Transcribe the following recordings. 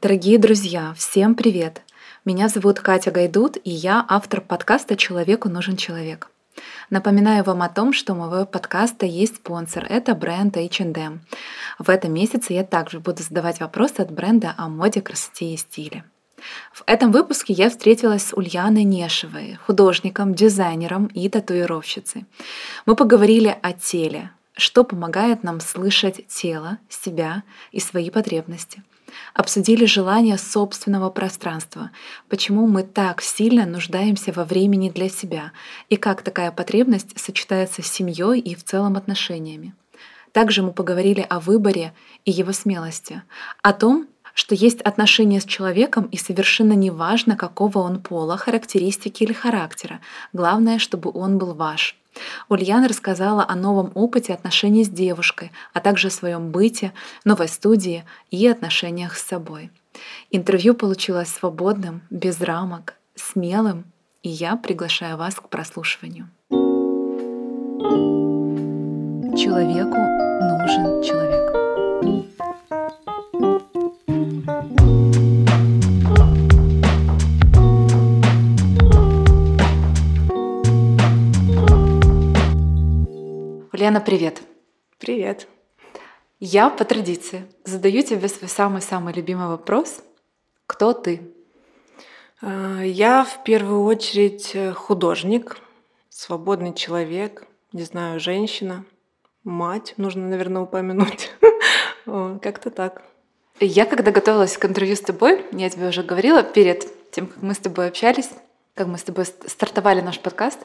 Дорогие друзья, всем привет! Меня зовут Катя Гайдут, и я автор подкаста «Человеку нужен человек». Напоминаю вам о том, что у моего подкаста есть спонсор. Это бренд H&M. В этом месяце я также буду задавать вопросы от бренда о моде, красоте и стиле. В этом выпуске я встретилась с Ульяной Нешевой, художником, дизайнером и татуировщицей. Мы поговорили о теле, что помогает нам слышать тело, себя и свои потребности. Обсудили желание собственного пространства, почему мы так сильно нуждаемся во времени для себя? И как такая потребность сочетается с семьей и в целом отношениями. Также мы поговорили о выборе и его смелости, о том, что есть отношения с человеком, и совершенно неважно, какого он пола, характеристики или характера. Главное, чтобы он был ваш. Ульяна рассказала о новом опыте отношений с девушкой, а также о своем быте, новой студии и отношениях с собой. Интервью получилось свободным, без рамок, смелым, и я приглашаю вас к прослушиванию. Человеку нужен человек. Лена, привет. Привет. Я по традиции задаю тебе свой самый-самый любимый вопрос. Кто ты? А, я в первую очередь э, художник, свободный человек, не знаю, женщина, мать, нужно, наверное, упомянуть. Как-то так. Я когда готовилась к интервью с тобой, я тебе уже говорила перед тем, как мы с тобой общались, как мы с тобой стартовали наш подкаст,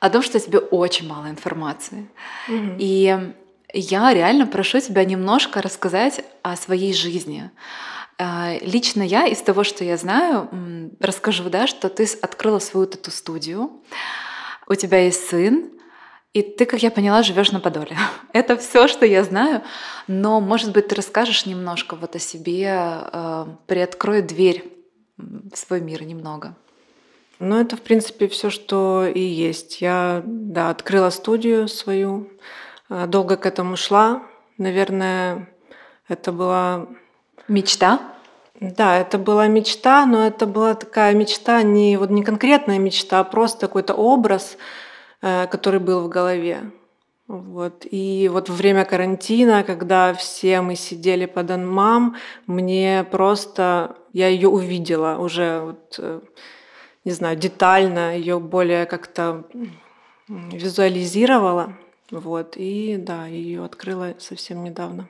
о том, что тебе очень мало информации. Угу. И я реально прошу тебя немножко рассказать о своей жизни. А, лично я из того, что я знаю, расскажу, да, что ты открыла свою тату-студию, у тебя есть сын, и ты, как я поняла, живешь на Подоле. Это все, что я знаю. Но, может быть, ты расскажешь немножко вот о себе, э, приоткрой дверь в свой мир немного. Ну, это, в принципе, все, что и есть. Я, да, открыла студию свою, а, долго к этому шла. Наверное, это была... Мечта? Да, это была мечта, но это была такая мечта, не, вот не конкретная мечта, а просто какой-то образ, э, который был в голове. Вот. И вот во время карантина, когда все мы сидели по домам, мне просто... Я ее увидела уже вот, э, не знаю, детально ее более как-то визуализировала. Вот, и да, ее открыла совсем недавно.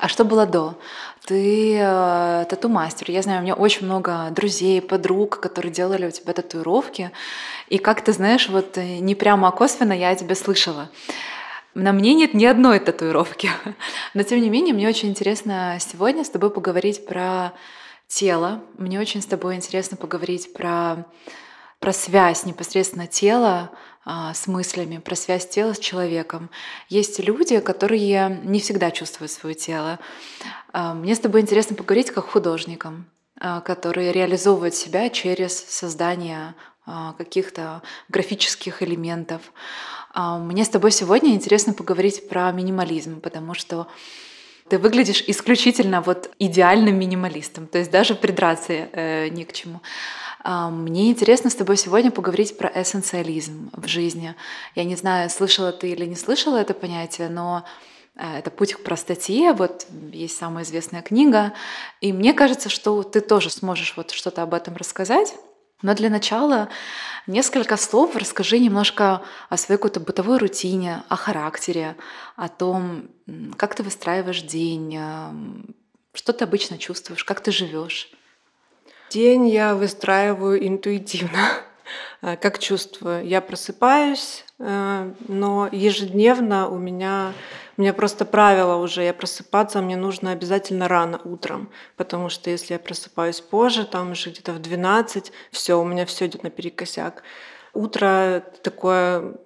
А что было до? Ты э, тату-мастер. Я знаю, у меня очень много друзей, подруг, которые делали у тебя татуировки. И как ты знаешь, вот э, не прямо, а косвенно я тебя слышала. На мне нет ни одной татуировки. Но тем не менее, мне очень интересно сегодня с тобой поговорить про тело. Мне очень с тобой интересно поговорить про, про связь непосредственно тела а, с мыслями, про связь тела с человеком. Есть люди, которые не всегда чувствуют свое тело. А, мне с тобой интересно поговорить как художникам, а, которые реализовывают себя через создание а, каких-то графических элементов. А, мне с тобой сегодня интересно поговорить про минимализм, потому что ты выглядишь исключительно вот идеальным минималистом, то есть даже придраться э, ни к чему. А, мне интересно с тобой сегодня поговорить про эссенциализм в жизни. Я не знаю, слышала ты или не слышала это понятие, но э, это «Путь к простоте», вот есть самая известная книга, и мне кажется, что ты тоже сможешь вот что-то об этом рассказать. Но для начала несколько слов расскажи немножко о своей какой-то бытовой рутине, о характере, о том, как ты выстраиваешь день, э, что ты обычно чувствуешь, как ты живешь. День я выстраиваю интуитивно, как чувствую. Я просыпаюсь, э, но ежедневно у меня у меня просто правило уже, я просыпаться мне нужно обязательно рано утром, потому что если я просыпаюсь позже, там уже где-то в 12, все, у меня все идет наперекосяк. Утро такое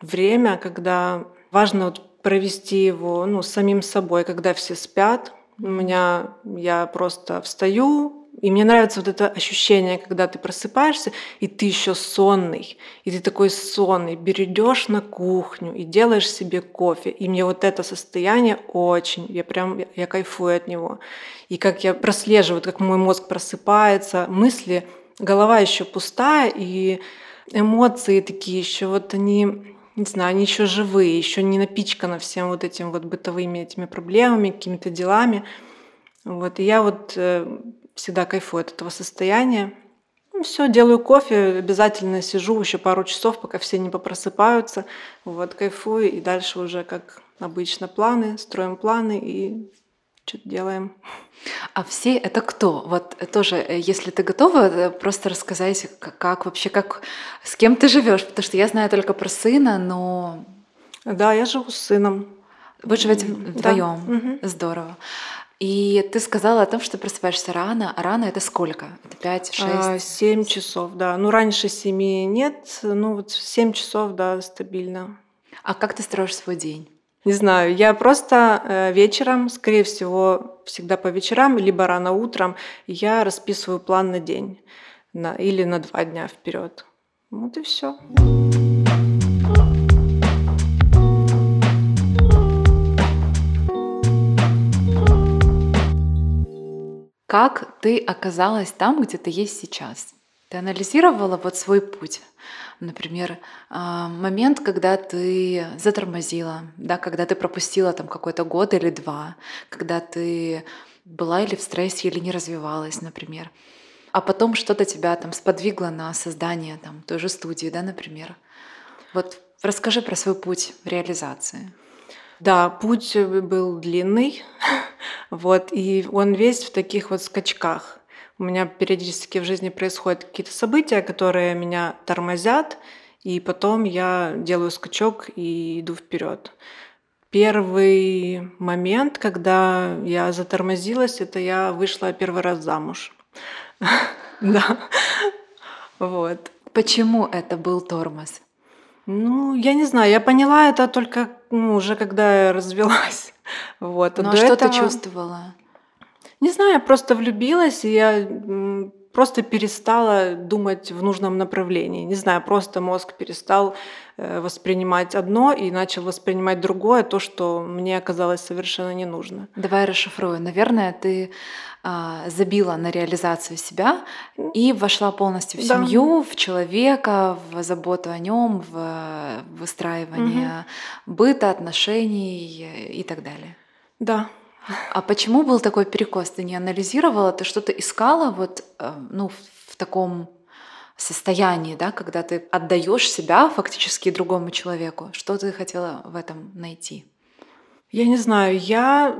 время, когда важно вот провести его ну, самим собой, когда все спят. У меня я просто встаю, И мне нравится вот это ощущение, когда ты просыпаешься, и ты еще сонный, и ты такой сонный, берешь на кухню и делаешь себе кофе. И мне вот это состояние очень, я прям, я кайфую от него. И как я прослеживаю, как мой мозг просыпается, мысли, голова еще пустая, и эмоции такие еще, вот они, не знаю, они еще живые, еще не напичканы всем вот этим вот бытовыми этими проблемами, какими-то делами. Вот, и я вот э, всегда кайфую от этого состояния. Ну, все, делаю кофе, обязательно сижу еще пару часов, пока все не попросыпаются. Вот, кайфую, и дальше уже, как обычно, планы, строим планы и что-то делаем. А все это кто? Вот тоже, э, если ты готова, э, просто рассказать, как, как вообще, как с кем ты живешь, потому что я знаю только про сына, но Да, я живу с сыном. вы живете да. вдвоем. Мгм. Здорово. И ты сказала о том, что просыпаешься рано. А рано это сколько? Это 5, 6? А, часов, да. Ну, раньше семи нет, ну вот семь часов, да, стабильно. А как ты строишь свой день? Не знаю, я просто э, вечером, скорее всего, всегда по вечерам, либо рано утром, я расписываю план на день на, или на два дня вперед. Вот и все. Как ты оказалась там, где ты есть сейчас? Ты анализировала вот свой путь? Например, а, момент, когда ты затормозила, да, когда ты пропустила там какой-то год или два, когда ты была или в стрессе, или не развивалась, например. А потом что-то тебя там сподвигло на создание там той же студии, да, например. Вот расскажи про свой путь реализации. Да, путь э, был длинный, вот, и он весь в таких вот скачках. У меня периодически в жизни происходят какие-то события, которые меня тормозят, и потом я делаю скачок и иду вперед. Первый момент, когда я затормозилась, это я вышла первый раз замуж. Да. Вот. Почему это был тормоз? Ну, я не знаю, я поняла это только ну, уже когда я развелась. Вот. Ну а что ты этого- чувствовала? Не знаю, я просто влюбилась, и я просто перестала думать в нужном направлении. Не знаю, просто мозг перестал э, воспринимать одно и начал воспринимать другое, то, что мне оказалось совершенно не нужно. Давай расшифрую. Наверное, ты а, забила на реализацию себя и вошла полностью в Да. семью, в человека, в заботу о нем, в э, выстраивание быта, отношений и так далее. Да. А почему был такой перекос? Ты не анализировала, ты что-то искала вот, э, ну, в- таком состоянии, да, когда ты отдаешь себя фактически другому человеку. Что ты хотела в этом найти? Я не знаю, я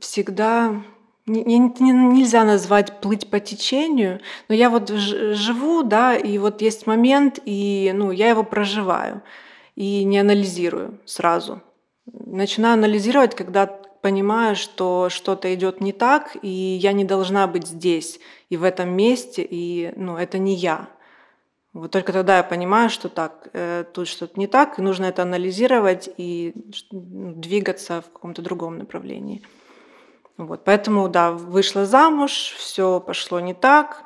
всегда не- не- не- нельзя назвать плыть по течению, но я вот живу, да, и вот есть момент, и ну, я его проживаю и не анализирую сразу. Начинаю анализировать, когда понимаю, что что-то идет не так, и я не должна быть здесь и в этом месте, и ну, это не я. Вот только тогда я понимаю, что так, э, тут что-то не так, и нужно это анализировать и ну, двигаться в каком-то другом направлении. Вот, поэтому, да, вышла замуж, все пошло не так.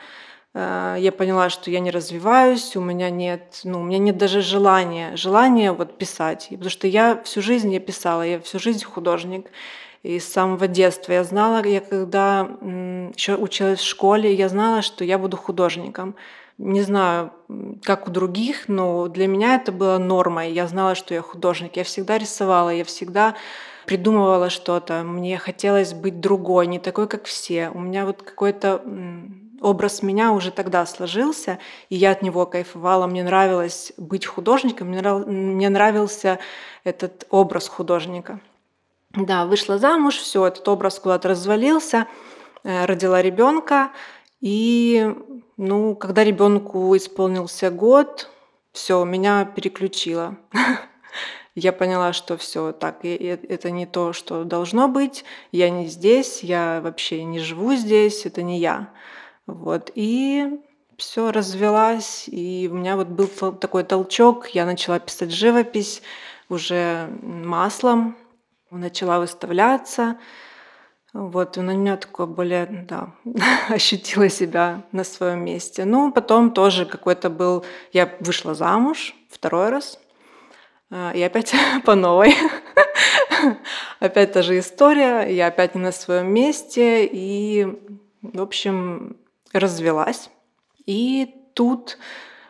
Э, Я поняла, что я не развиваюсь, у меня нет, ну, у меня нет даже желания, желания вот писать. Потому что я всю жизнь я писала, я всю жизнь художник. И с самого детства я знала, я когда еще училась в школе, я знала, что я буду художником. Не знаю, как у других, но для меня это было нормой. Я знала, что я художник. Я всегда рисовала, я всегда придумывала что-то. Мне хотелось быть другой, не такой, как все. У меня вот какой-то м, образ меня уже тогда сложился, и я от него кайфовала. Мне нравилось быть художником, мне, нрав- мне нравился этот образ художника. Да, вышла замуж, все, этот образ куда-то развалился, э, родила ребенка, и ну, когда ребенку исполнился год, все, меня переключило. Я поняла, что все так, это не то, что должно быть. Я не здесь, я вообще не живу здесь, это не я. Вот. И все развелась, и у меня вот был такой толчок. Я начала писать живопись уже маслом, начала выставляться. Вот, и на меня такое более, да, ощутила себя на своем месте. Ну, потом тоже какой-то был... Я вышла замуж второй раз, а, и опять по новой. опять та же история, я опять не на своем месте, и, в общем, развелась. И тут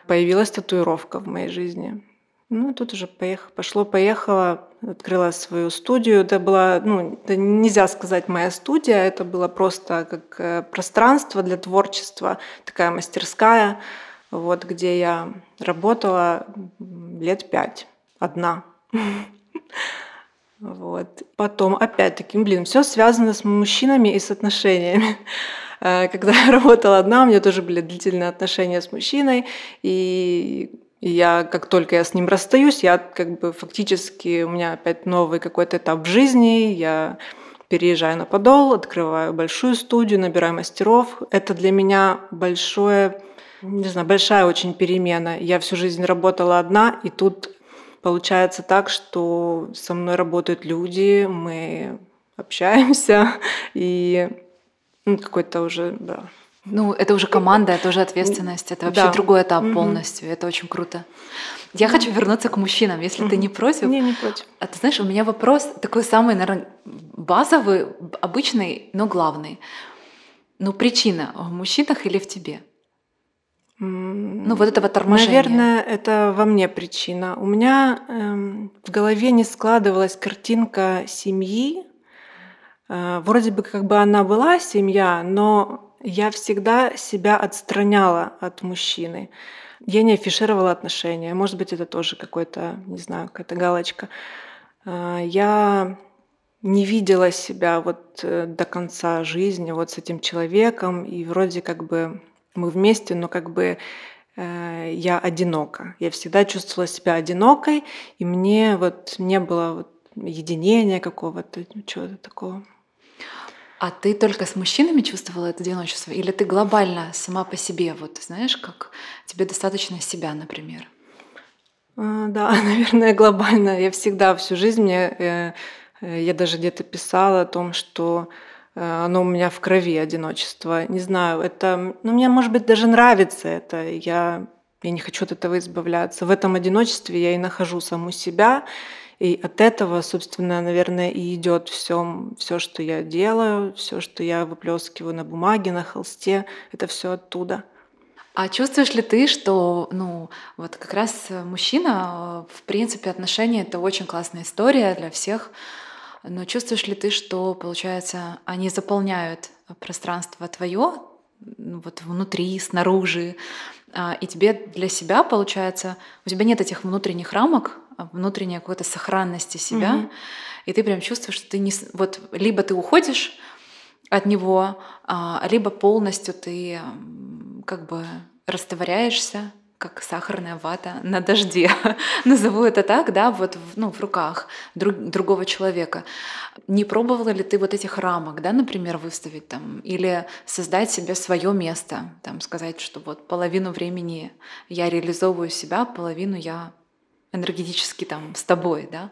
появилась татуировка в моей жизни. Ну, тут уже поехало, пошло-поехало, открыла свою студию. Это была, ну, это нельзя сказать моя студия, это было просто как э, пространство для творчества, такая мастерская, вот, где я работала лет пять, одна. Вот. Потом, опять-таки, блин, все связано с мужчинами и с отношениями. Э, когда я работала одна, у меня тоже были длительные отношения с мужчиной, и я, как только я с ним расстаюсь, я как бы фактически, у меня опять новый какой-то этап жизни, я переезжаю на Подол, открываю большую студию, набираю мастеров. Это для меня большое, не знаю, большая очень перемена. Я всю жизнь работала одна, и тут получается так, что со мной работают люди, мы общаемся, и ну, какой-то уже, да, ну, это уже команда, это уже ответственность, это вообще да. другой этап угу. полностью, это очень круто. Я угу. хочу вернуться к мужчинам, если угу. ты не против. Не, не против. А ты знаешь, у меня вопрос такой самый, наверное, базовый, обычный, но главный. Ну, причина в мужчинах или в тебе? Ну, вот этого торможения. Наверное, это во мне причина. У меня эм, в голове не складывалась картинка семьи. Э, вроде бы как бы она была семья, но я всегда себя отстраняла от мужчины. Я не афишировала отношения. Может быть, это тоже какой-то, не знаю, какая-то галочка. А, я не видела себя вот э, до конца жизни вот с этим человеком, и вроде как бы мы вместе, но как бы э, я одинока. Я всегда чувствовала себя одинокой, и мне вот не было вот единения какого-то, чего-то такого. А ты только с мужчинами чувствовала это одиночество? Или ты глобально сама по себе, вот знаешь, как тебе достаточно себя, например? А, да, наверное, глобально. Я всегда всю жизнь мне, э, э, я даже где-то писала о том, что э, оно у меня в крови одиночество. Не знаю, это, ну, мне, может быть, даже нравится это. Я, я не хочу от этого избавляться. В этом одиночестве я и нахожу саму себя. И от этого, собственно, наверное, и идет все, все, что я делаю, все, что я выплескиваю на бумаге, на холсте, это все оттуда. А чувствуешь ли ты, что, ну, вот как раз мужчина, в принципе, отношения — это очень классная история для всех, но чувствуешь ли ты, что, получается, они заполняют пространство твое, ну, вот внутри, снаружи, и тебе для себя, получается, у тебя нет этих внутренних рамок, а, внутренней какой-то сохранности себя, угу. и ты прям чувствуешь, что ты не... Вот либо ты уходишь от него, а, либо полностью ты как бы растворяешься, как сахарная вата на дожде, назову это так, да, вот ну, в руках друг, другого человека. Не пробовала ли ты вот этих рамок, да, например, выставить там, или создать себе свое место, там, сказать, что вот половину времени я реализовываю себя, половину я энергетически там с тобой, да?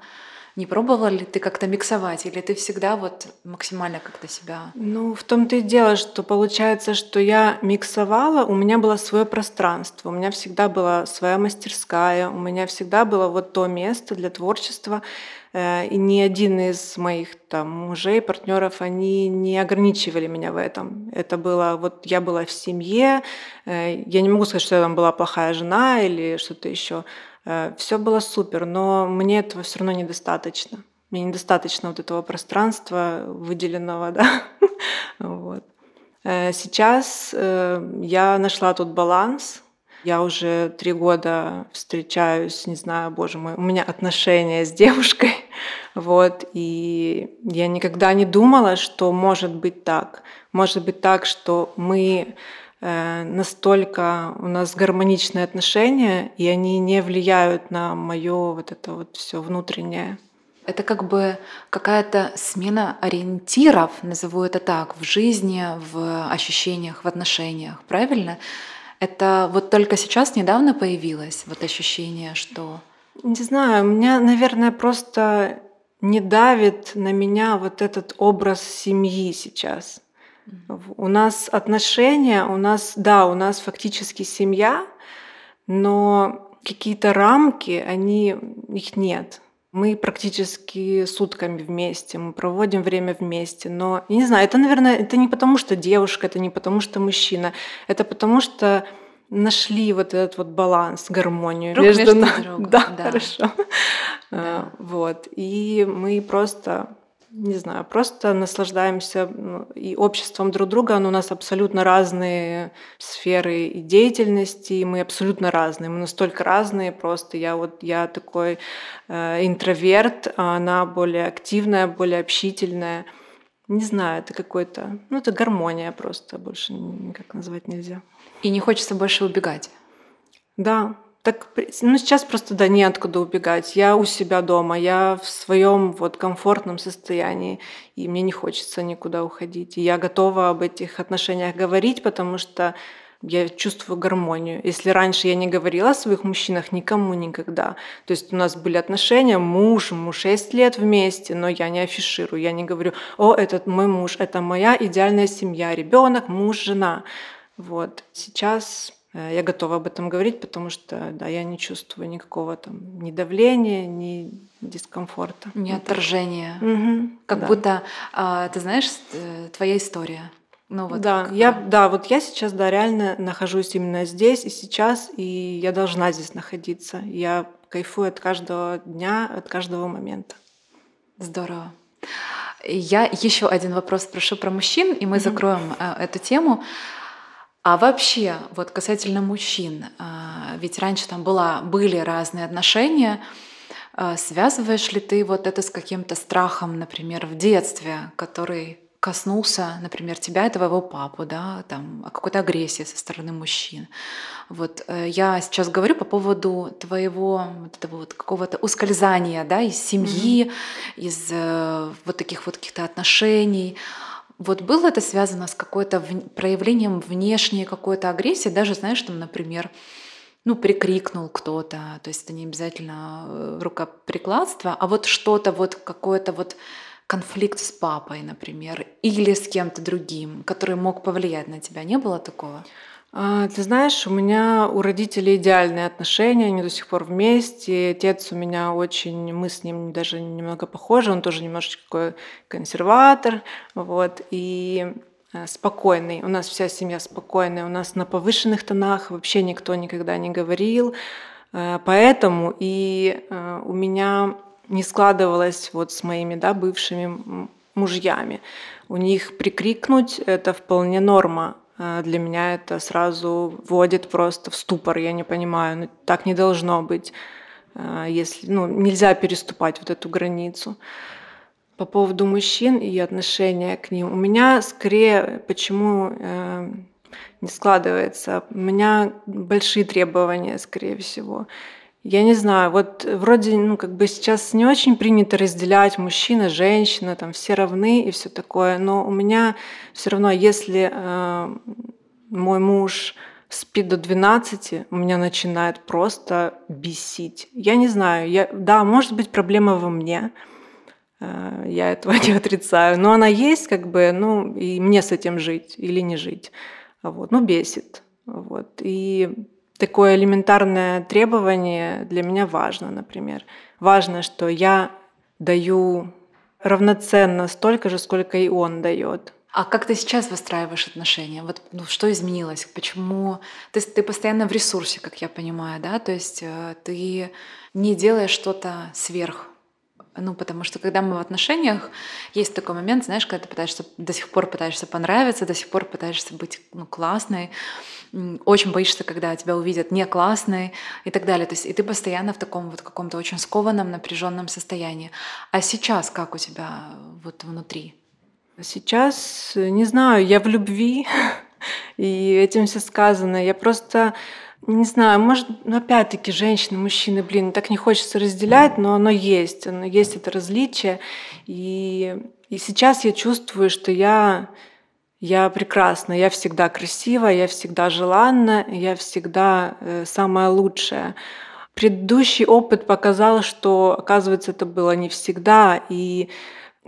Не пробовала ли ты как-то миксовать, или ты всегда вот максимально как-то себя? Ну, в том-то и дело, что получается, что я миксовала, у меня было свое пространство, у меня всегда была своя мастерская, у меня всегда было вот то место для творчества, э, и ни один из моих там мужей, партнеров, они не ограничивали меня в этом. Это было вот я была в семье, э, я не могу сказать, что я там была плохая жена или что-то еще. Э, все было супер, но мне этого все равно недостаточно. Мне недостаточно вот этого пространства выделенного, да. вот. Э, сейчас э, я нашла тут баланс. Я уже три года встречаюсь, не знаю, боже мой, у меня отношения с девушкой, вот, и я никогда не думала, что может быть так. Может быть так, что мы настолько у нас гармоничные отношения, и они не влияют на мое вот это вот все внутреннее. Это как бы какая-то смена ориентиров, назову это так, в жизни, в ощущениях, в отношениях, правильно? Это вот только сейчас недавно появилось вот ощущение, что... Не знаю, у меня, наверное, просто не давит на меня вот этот образ семьи сейчас. У нас отношения, у нас, да, у нас фактически семья, но какие-то рамки, они, их нет. Мы практически сутками вместе, мы проводим время вместе. Но, я не знаю, это, наверное, это не потому, что девушка, это не потому, что мужчина. Это потому, что нашли вот этот вот баланс, гармонию Друг между, между другом. Да, да, хорошо. Да. Вот. И мы просто не знаю, просто наслаждаемся ну, и обществом друг друга. Но у нас абсолютно разные сферы и деятельности, и мы абсолютно разные. Мы настолько разные, просто я вот я такой э, интроверт, а она более активная, более общительная. Не знаю, это какой-то, ну это гармония просто, больше никак назвать нельзя. И не хочется больше убегать. Да, так, ну сейчас просто да, неоткуда убегать. Я у себя дома, я в своем вот комфортном состоянии, и мне не хочется никуда уходить. И я готова об этих отношениях говорить, потому что я чувствую гармонию. Если раньше я не говорила о своих мужчинах никому никогда, то есть у нас были отношения, муж, мы 6 лет вместе, но я не афиширую, я не говорю, о, этот мой муж, это моя идеальная семья, ребенок, муж, жена. Вот. Сейчас я готова об этом говорить, потому что да, я не чувствую никакого там ни давления, ни дискомфорта. Ни отторжения. Угу, как да. будто, а, ты знаешь, э, твоя история. Ну, вот да, как... я, да, вот я сейчас, да, реально нахожусь именно здесь и сейчас, и я должна здесь находиться. Я кайфую от каждого дня, от каждого момента. Здорово. Я еще один вопрос спрошу про мужчин, и мы mm закроем э, эту тему. А вообще, вот касательно мужчин, а, ведь раньше там была, были разные отношения, а, связываешь ли ты вот это с каким-то страхом, например, в детстве, который коснулся, например, тебя и твоего папу, да, там, какой-то агрессии со стороны мужчин. Вот э, я сейчас говорю по поводу твоего вот этого вот какого-то ускользания, да, из семьи, mm-hmm. из э, вот таких вот каких-то отношений. Вот было это связано с какой-то в... проявлением внешней какой-то агрессии, даже, знаешь, там, например, ну, прикрикнул кто-то, то есть это не обязательно э, рукоприкладство, а вот что-то, вот какое-то вот конфликт с папой, например, или с кем-то другим, который мог повлиять на тебя. Не было такого? А, ты знаешь, у меня у родителей идеальные отношения, они до сих пор вместе. Отец у меня очень, мы с ним даже немного похожи, он тоже немножечко такой консерватор, вот, и э, спокойный. У нас вся семья спокойная, у нас на повышенных тонах вообще никто никогда не говорил, э, поэтому и э, у меня не складывалось вот с моими да, бывшими мужьями. У них прикрикнуть это вполне норма, для меня это сразу вводит просто в ступор. Я не понимаю, ну, так не должно быть. А, если, ну, нельзя переступать вот эту границу. По поводу мужчин и отношения к ним. У меня скорее, почему э, не складывается, у меня большие требования, скорее всего. Я не знаю, вот вроде, ну, как бы сейчас не очень принято разделять мужчина, женщина, там все равны и все такое, но у меня все равно, если э, мой муж спит до 12, у меня начинает просто бесить. Я не знаю, я, да, может быть проблема во мне, э, я этого не отрицаю, но она есть, как бы, ну, и мне с этим жить или не жить. Вот, ну, бесит. Вот. И такое элементарное требование для меня важно, например. Важно, что я даю равноценно столько же, сколько и он дает. А как ты сейчас выстраиваешь отношения? Вот ну, что изменилось? Почему ты, ты постоянно в ресурсе, как я понимаю, да? То есть э, ты не делаешь что-то сверх. Ну, потому что когда мы в отношениях, есть такой момент, знаешь, когда ты пытаешься до сих пор пытаешься понравиться, до сих пор пытаешься быть ну, классной, очень боишься, когда тебя увидят не классной и так далее. То есть и ты постоянно в таком вот каком-то очень скованном, напряженном состоянии. А сейчас как у тебя вот внутри? Сейчас, не знаю, я в любви, и этим все сказано. Я просто не знаю, может, ну, опять-таки, женщины, мужчины, блин, так не хочется разделять, но оно есть, оно есть это различие. И, и сейчас я чувствую, что я я прекрасна, я всегда красива, я всегда желанна, я всегда э, самая лучшая. предыдущий опыт показал, что, оказывается, это было не всегда. И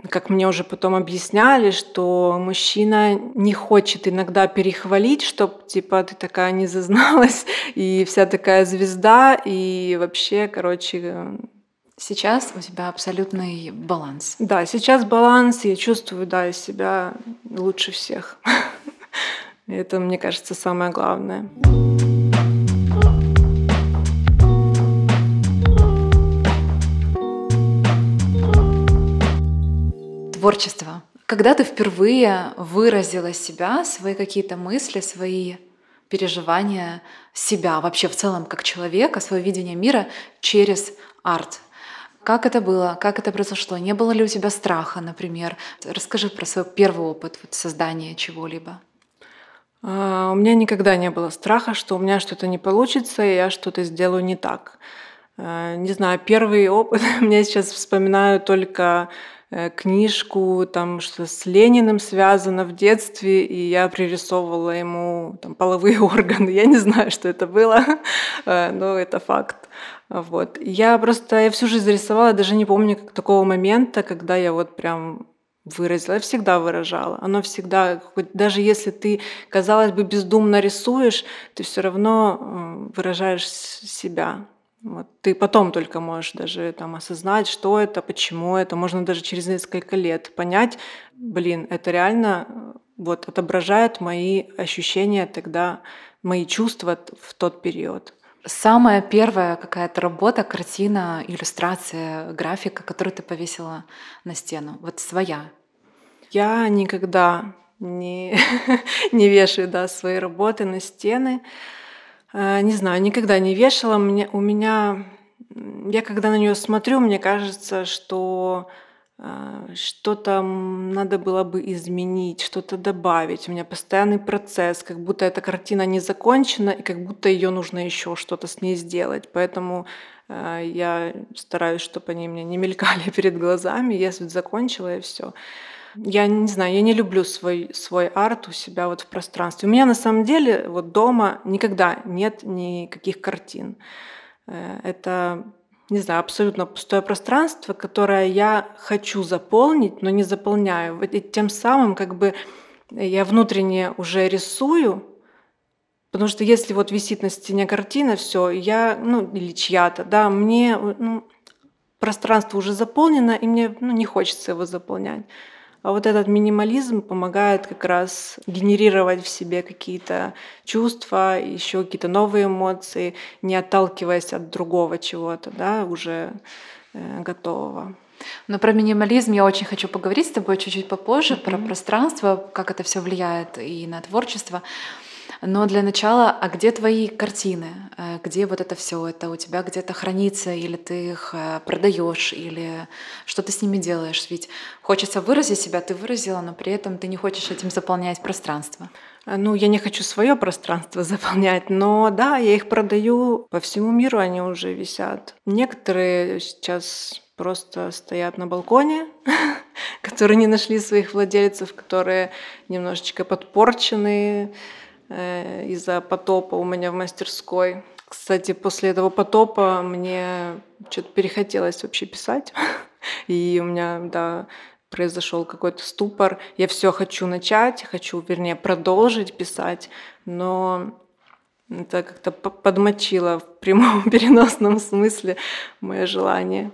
как мне уже потом объясняли, что мужчина не хочет иногда перехвалить, чтобы типа ты такая не зазналась и вся такая звезда и вообще, короче, Сейчас у тебя абсолютный баланс. Да, сейчас баланс, я чувствую, да, себя лучше всех. Это, мне кажется, самое главное. Творчество. Когда ты впервые выразила себя, свои какие-то мысли, свои переживания себя вообще в целом как человека, свое видение мира через арт? Как это было? Как это произошло? Не было ли у тебя страха, например? Расскажи про свой первый опыт вот, создания чего-либо. А, у меня никогда не было страха, что у меня что-то не получится, и я что-то сделаю не так. А, не знаю, первый опыт, мне сейчас вспоминаю только книжку, там что с Лениным связано в детстве, и я пририсовывала ему там, половые органы. Я не знаю, что это было, э, но это факт. Вот. Я просто я всю жизнь рисовала, даже не помню как, такого момента, когда я вот прям выразила. Я всегда выражала. Оно всегда, даже если ты, казалось бы, бездумно рисуешь, ты все равно выражаешь себя. Вот. Ты потом только можешь даже там осознать, что это, почему это. Можно даже через несколько лет понять, блин, это реально вот отображает мои ощущения тогда, мои чувства в тот период. Самая первая какая-то работа, картина, иллюстрация, графика, которую ты повесила на стену, вот своя? Я никогда не, не вешаю да, свои работы на стены. А, не знаю, никогда не вешала. Меня, у меня я когда на нее смотрю, мне кажется, что а, что-то надо было бы изменить, что-то добавить. У меня постоянный процесс, как будто эта картина не закончена, и как будто ее нужно еще что-то с ней сделать. Поэтому а, я стараюсь, чтобы они мне не мелькали перед глазами. Если закончила, и все. Я не знаю, я не люблю свой, свой арт у себя вот в пространстве. У меня на самом деле вот дома никогда нет никаких картин. Э, это не знаю, абсолютно пустое пространство, которое я хочу заполнить, но не заполняю. И тем самым как бы я внутренне уже рисую, потому что если вот висит на стене картина, все, я, ну, или чья-то, да, мне ну, пространство уже заполнено, и мне ну, не хочется его заполнять. А вот этот минимализм помогает как раз генерировать в себе какие-то чувства, еще какие-то новые эмоции, не отталкиваясь от другого чего-то, да, уже э, готового. Но про минимализм я очень хочу поговорить с тобой чуть-чуть попозже, mm-hmm. про пространство, как это все влияет и на творчество. Но для начала, а где твои картины? Э, где вот это все? Это у тебя где-то хранится, или ты их э, продаешь, или что ты с ними делаешь? Ведь хочется выразить себя, ты выразила, но при этом ты не хочешь этим заполнять пространство. Э, ну, я не хочу свое пространство заполнять, но да, я их продаю по всему миру, они уже висят. Некоторые сейчас просто стоят на балконе, которые не нашли своих владельцев, которые немножечко подпорченные, Э, из-за потопа у меня в мастерской. Кстати, после этого потопа мне что-то перехотелось вообще писать. И у меня, да, произошел какой-то ступор. Я все хочу начать, хочу, вернее, продолжить писать, но это как-то подмочило в прямом переносном смысле мое желание.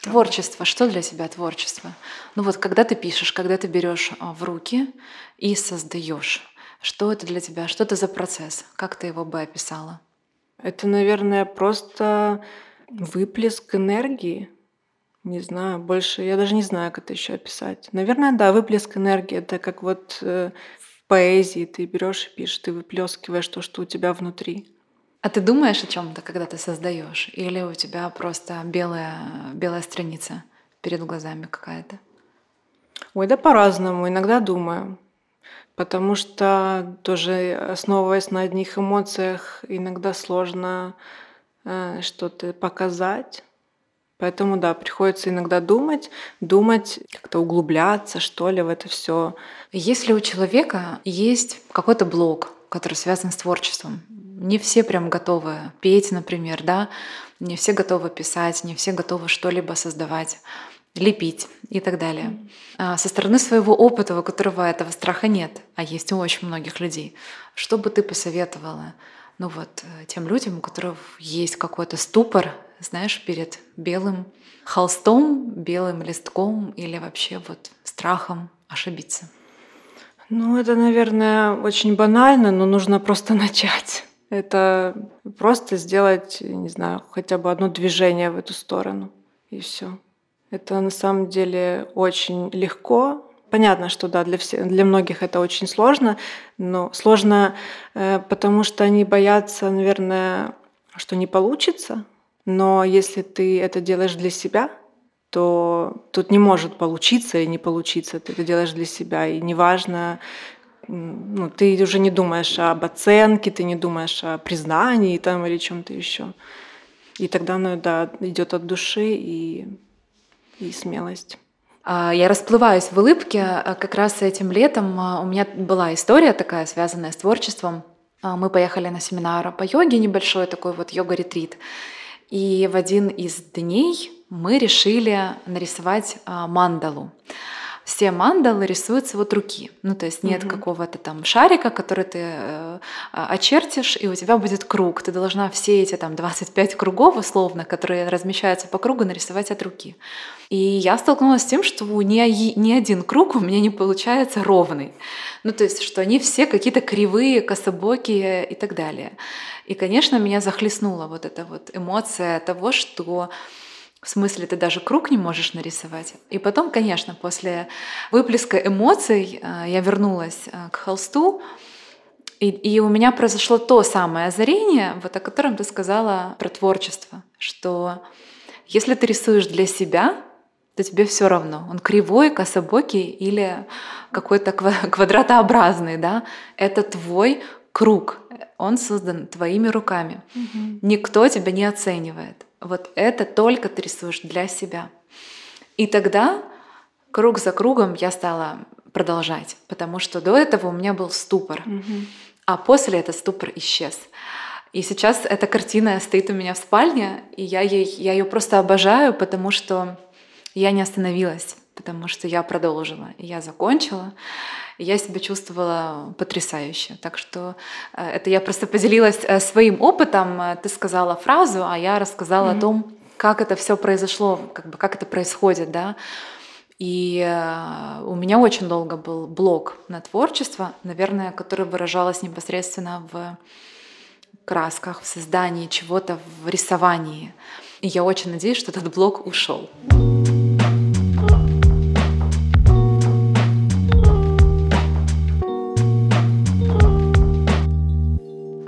Творчество. Что для тебя творчество? Ну вот, когда ты пишешь, когда ты берешь а, в руки и создаешь, что это для тебя? Что это за процесс? Как ты его бы описала? Это, наверное, просто выплеск энергии. Не знаю, больше я даже не знаю, как это еще описать. Наверное, да, выплеск энергии. Это как вот э, в поэзии ты берешь и пишешь, ты выплескиваешь то, что у тебя внутри. А ты думаешь о чем-то, когда ты создаешь? Или у тебя просто белая, белая страница перед глазами какая-то? Ой, да по-разному. Иногда думаю. Потому что тоже основываясь на одних эмоциях, иногда сложно э, что-то показать. Поэтому да, приходится иногда думать, думать, как-то углубляться, что ли, в это все. Если у человека есть какой-то блог, который связан с творчеством, не все прям готовы петь, например, да, Не все готовы писать, не все готовы что-либо создавать лепить и так далее. А со стороны своего опыта, у которого этого страха нет, а есть у очень многих людей, что бы ты посоветовала ну вот, э, тем людям, у которых есть какой-то ступор, знаешь, перед белым холстом, белым листком или вообще вот страхом ошибиться? Ну, это, наверное, очень банально, но нужно просто начать. Это просто сделать, не знаю, хотя бы одно движение в эту сторону, и все. Это на самом деле очень легко. Понятно, что да, для, всех, для многих это очень сложно, но сложно, э, потому что они боятся, наверное, что не получится. Но если ты это делаешь для себя, то тут не может получиться и не получиться. Ты это делаешь для себя, и неважно, ну, ты уже не думаешь об оценке, ты не думаешь о признании там или чем-то еще. И тогда, ну да, идет от души и и смелость. А, я расплываюсь в улыбке. А, как раз этим летом а, у меня была история такая, связанная с творчеством. Мы поехали на семинар по йоге, небольшой такой вот йога-ретрит. И в один из дней мы решили нарисовать мандалу все мандалы рисуются вот руки. Ну, то есть нет угу. какого-то там шарика, который ты э, очертишь, и у тебя будет круг. Ты должна все эти там 25 кругов, условно, которые размещаются по кругу, нарисовать от руки. И я столкнулась с тем, что ни, ни один круг у меня не получается ровный. Ну, то есть, что они все какие-то кривые, кособокие и так далее. И, конечно, меня захлестнула вот эта вот эмоция того, что в смысле, ты даже круг не можешь нарисовать. И потом, конечно, после выплеска эмоций э, я вернулась э, к холсту, и, и у меня произошло то самое озарение, вот о котором ты сказала про творчество, что если ты рисуешь для себя, то тебе все равно, он кривой, кособокий или какой-то квадратообразный, да, это твой круг, он создан твоими руками. Угу. Никто тебя не оценивает. Вот это только ты рисуешь для себя. И тогда круг за кругом я стала продолжать, потому что до этого у меня был ступор, mm а после этот ступор исчез. И сейчас эта картина стоит у меня в спальне, и я, ей, я ее просто обожаю, потому что я не остановилась, потому что я продолжила, и я закончила я себя чувствовала потрясающе. Так что э, это я просто поделилась э, своим опытом. Э, ты сказала фразу, а я рассказала mm-hmm. о том, как это все произошло, как бы как это происходит, да. И у меня очень долго был блок на творчество, наверное, который выражалось непосредственно в красках, в создании чего-то, в рисовании. И я очень надеюсь, что этот блок ушел.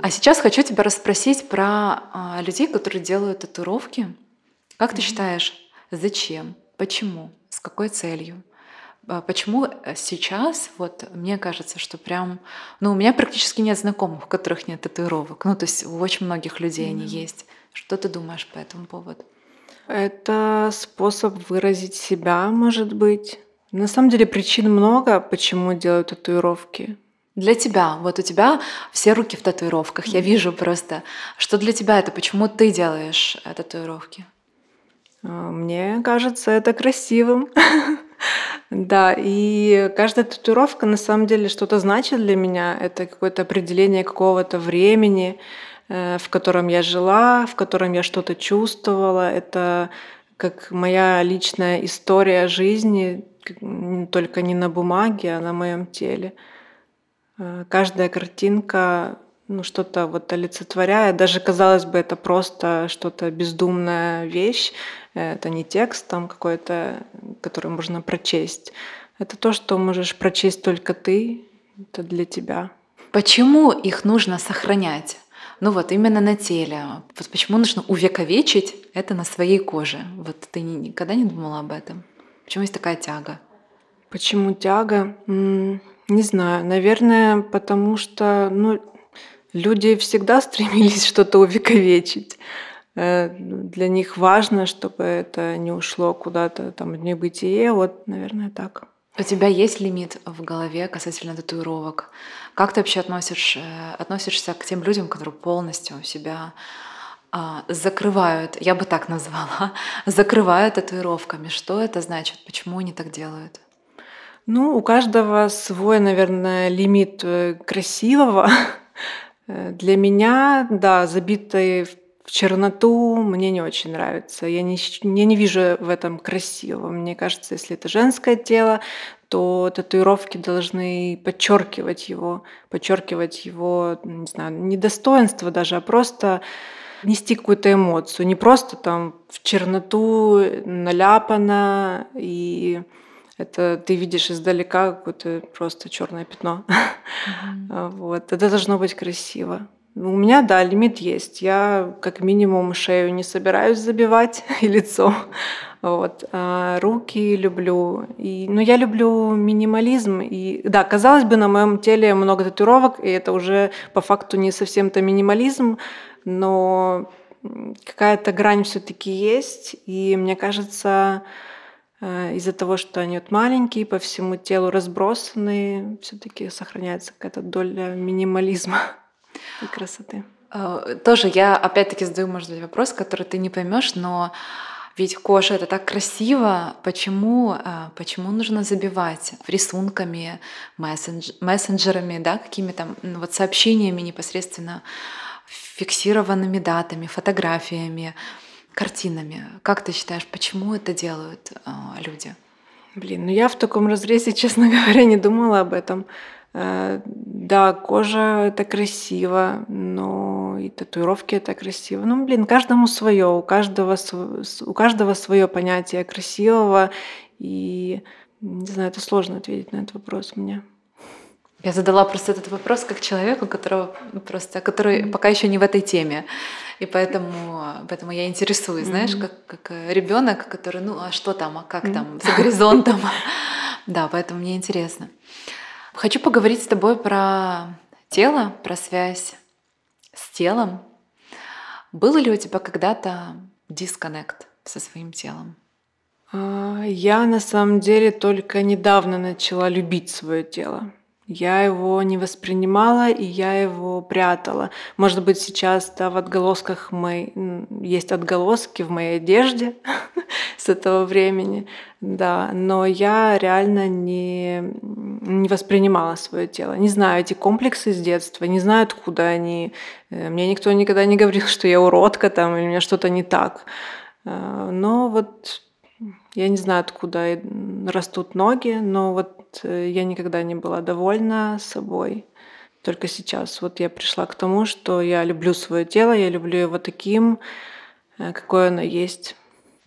А сейчас хочу тебя расспросить про а, людей, которые делают татуировки. Как mm-hmm. ты считаешь, зачем, почему, с какой целью? А, почему э, сейчас, вот мне кажется, что прям, ну, у меня практически нет знакомых, у которых нет татуировок. Ну, то есть у очень многих людей mm-hmm. они есть. Что ты думаешь по этому поводу? Это способ выразить себя, может быть. На самом деле причин много, почему делают татуировки. Для тебя, вот у тебя все руки в татуировках, я вижу просто. Что для тебя это? Почему ты делаешь э, татуировки? А, мне кажется, это красивым. Да, и каждая татуировка на самом деле что-то значит для меня. Это какое-то определение какого-то времени, э, в котором я жила, в котором я что-то чувствовала. Это как моя личная история жизни, только не на бумаге, а на моем теле. Э, каждая картинка ну, что-то вот олицетворяет. Даже, казалось бы, это просто что-то бездумная вещь. Это не текст там какой-то, который можно прочесть. Это то, что можешь прочесть только ты. Это для тебя. Почему их нужно сохранять? Ну вот именно на теле. Вот почему нужно увековечить это на своей коже? Вот ты никогда не думала об этом? Почему есть такая тяга? Почему тяга? Не знаю, наверное, потому что ну, люди всегда стремились что-то увековечить. Э, для них важно, чтобы это не ушло куда-то там в небытие. Вот, наверное, так. У тебя есть лимит в голове касательно татуировок? Как ты вообще относишь, э, относишься к тем людям, которые полностью себя а, закрывают, я бы так назвала, закрывают татуировками. Что это значит? Почему они так делают? Ну, у каждого свой, наверное, лимит э, красивого. Э, для меня, да, забитый в черноту мне не очень нравится. Я не, я не вижу в этом красивого. Мне кажется, если это женское тело, то татуировки должны подчеркивать его, подчеркивать его, не знаю, не достоинство даже, а просто нести какую-то эмоцию, не просто там в черноту наляпано и это ты видишь издалека какое-то просто черное пятно. Mm-hmm. Вот. Это должно быть красиво. У меня, да, лимит есть. Я как минимум шею не собираюсь забивать и лицо. Вот. А руки люблю. И, ну, я люблю минимализм. И, да, казалось бы, на моем теле много татуировок, и это уже по факту не совсем-то минимализм, но какая-то грань все-таки есть. И мне кажется, из-за того, что они вот маленькие, по всему телу разбросаны, все-таки сохраняется какая-то доля минимализма и красоты. Э, тоже я опять-таки задаю, может быть, вопрос, который ты не поймешь, но ведь кожа это так красиво, почему, э, почему нужно забивать рисунками, мессендж, мессенджерами, да, какими-то вот сообщениями непосредственно, фиксированными датами, фотографиями, картинами. Как ты считаешь, почему это делают э, люди? Блин, ну я в таком разрезе, честно говоря, не думала об этом. Э, да, кожа это красиво, но и татуировки это красиво. Ну, блин, каждому свое, у каждого, у каждого свое понятие красивого. И не знаю, это сложно ответить на этот вопрос мне. Я задала просто этот вопрос как человеку, которого просто, который mm-hmm. пока еще не в этой теме. И поэтому, поэтому я интересуюсь, mm-hmm. знаешь, как, как ребенок, который, ну, а что там, а как mm-hmm. там, за горизонтом. Да, поэтому мне интересно. Хочу поговорить с тобой про тело, про связь с телом. Был ли у тебя когда-то дисконнект со своим телом? А, я на самом деле только недавно начала любить свое тело. Я его не воспринимала, и я его прятала. Может быть, сейчас да, в отголосках моей, есть отголоски в моей одежде с этого времени, да, но я реально не, не воспринимала свое тело. Не знаю эти комплексы с детства, не знаю, откуда они. Э, мне никто никогда не говорил, что я уродка там, или у меня что-то не так. Э, но вот я не знаю, откуда растут ноги, но вот я никогда не была довольна собой. Только сейчас вот я пришла к тому, что я люблю свое тело, я люблю его таким, э, какое оно есть.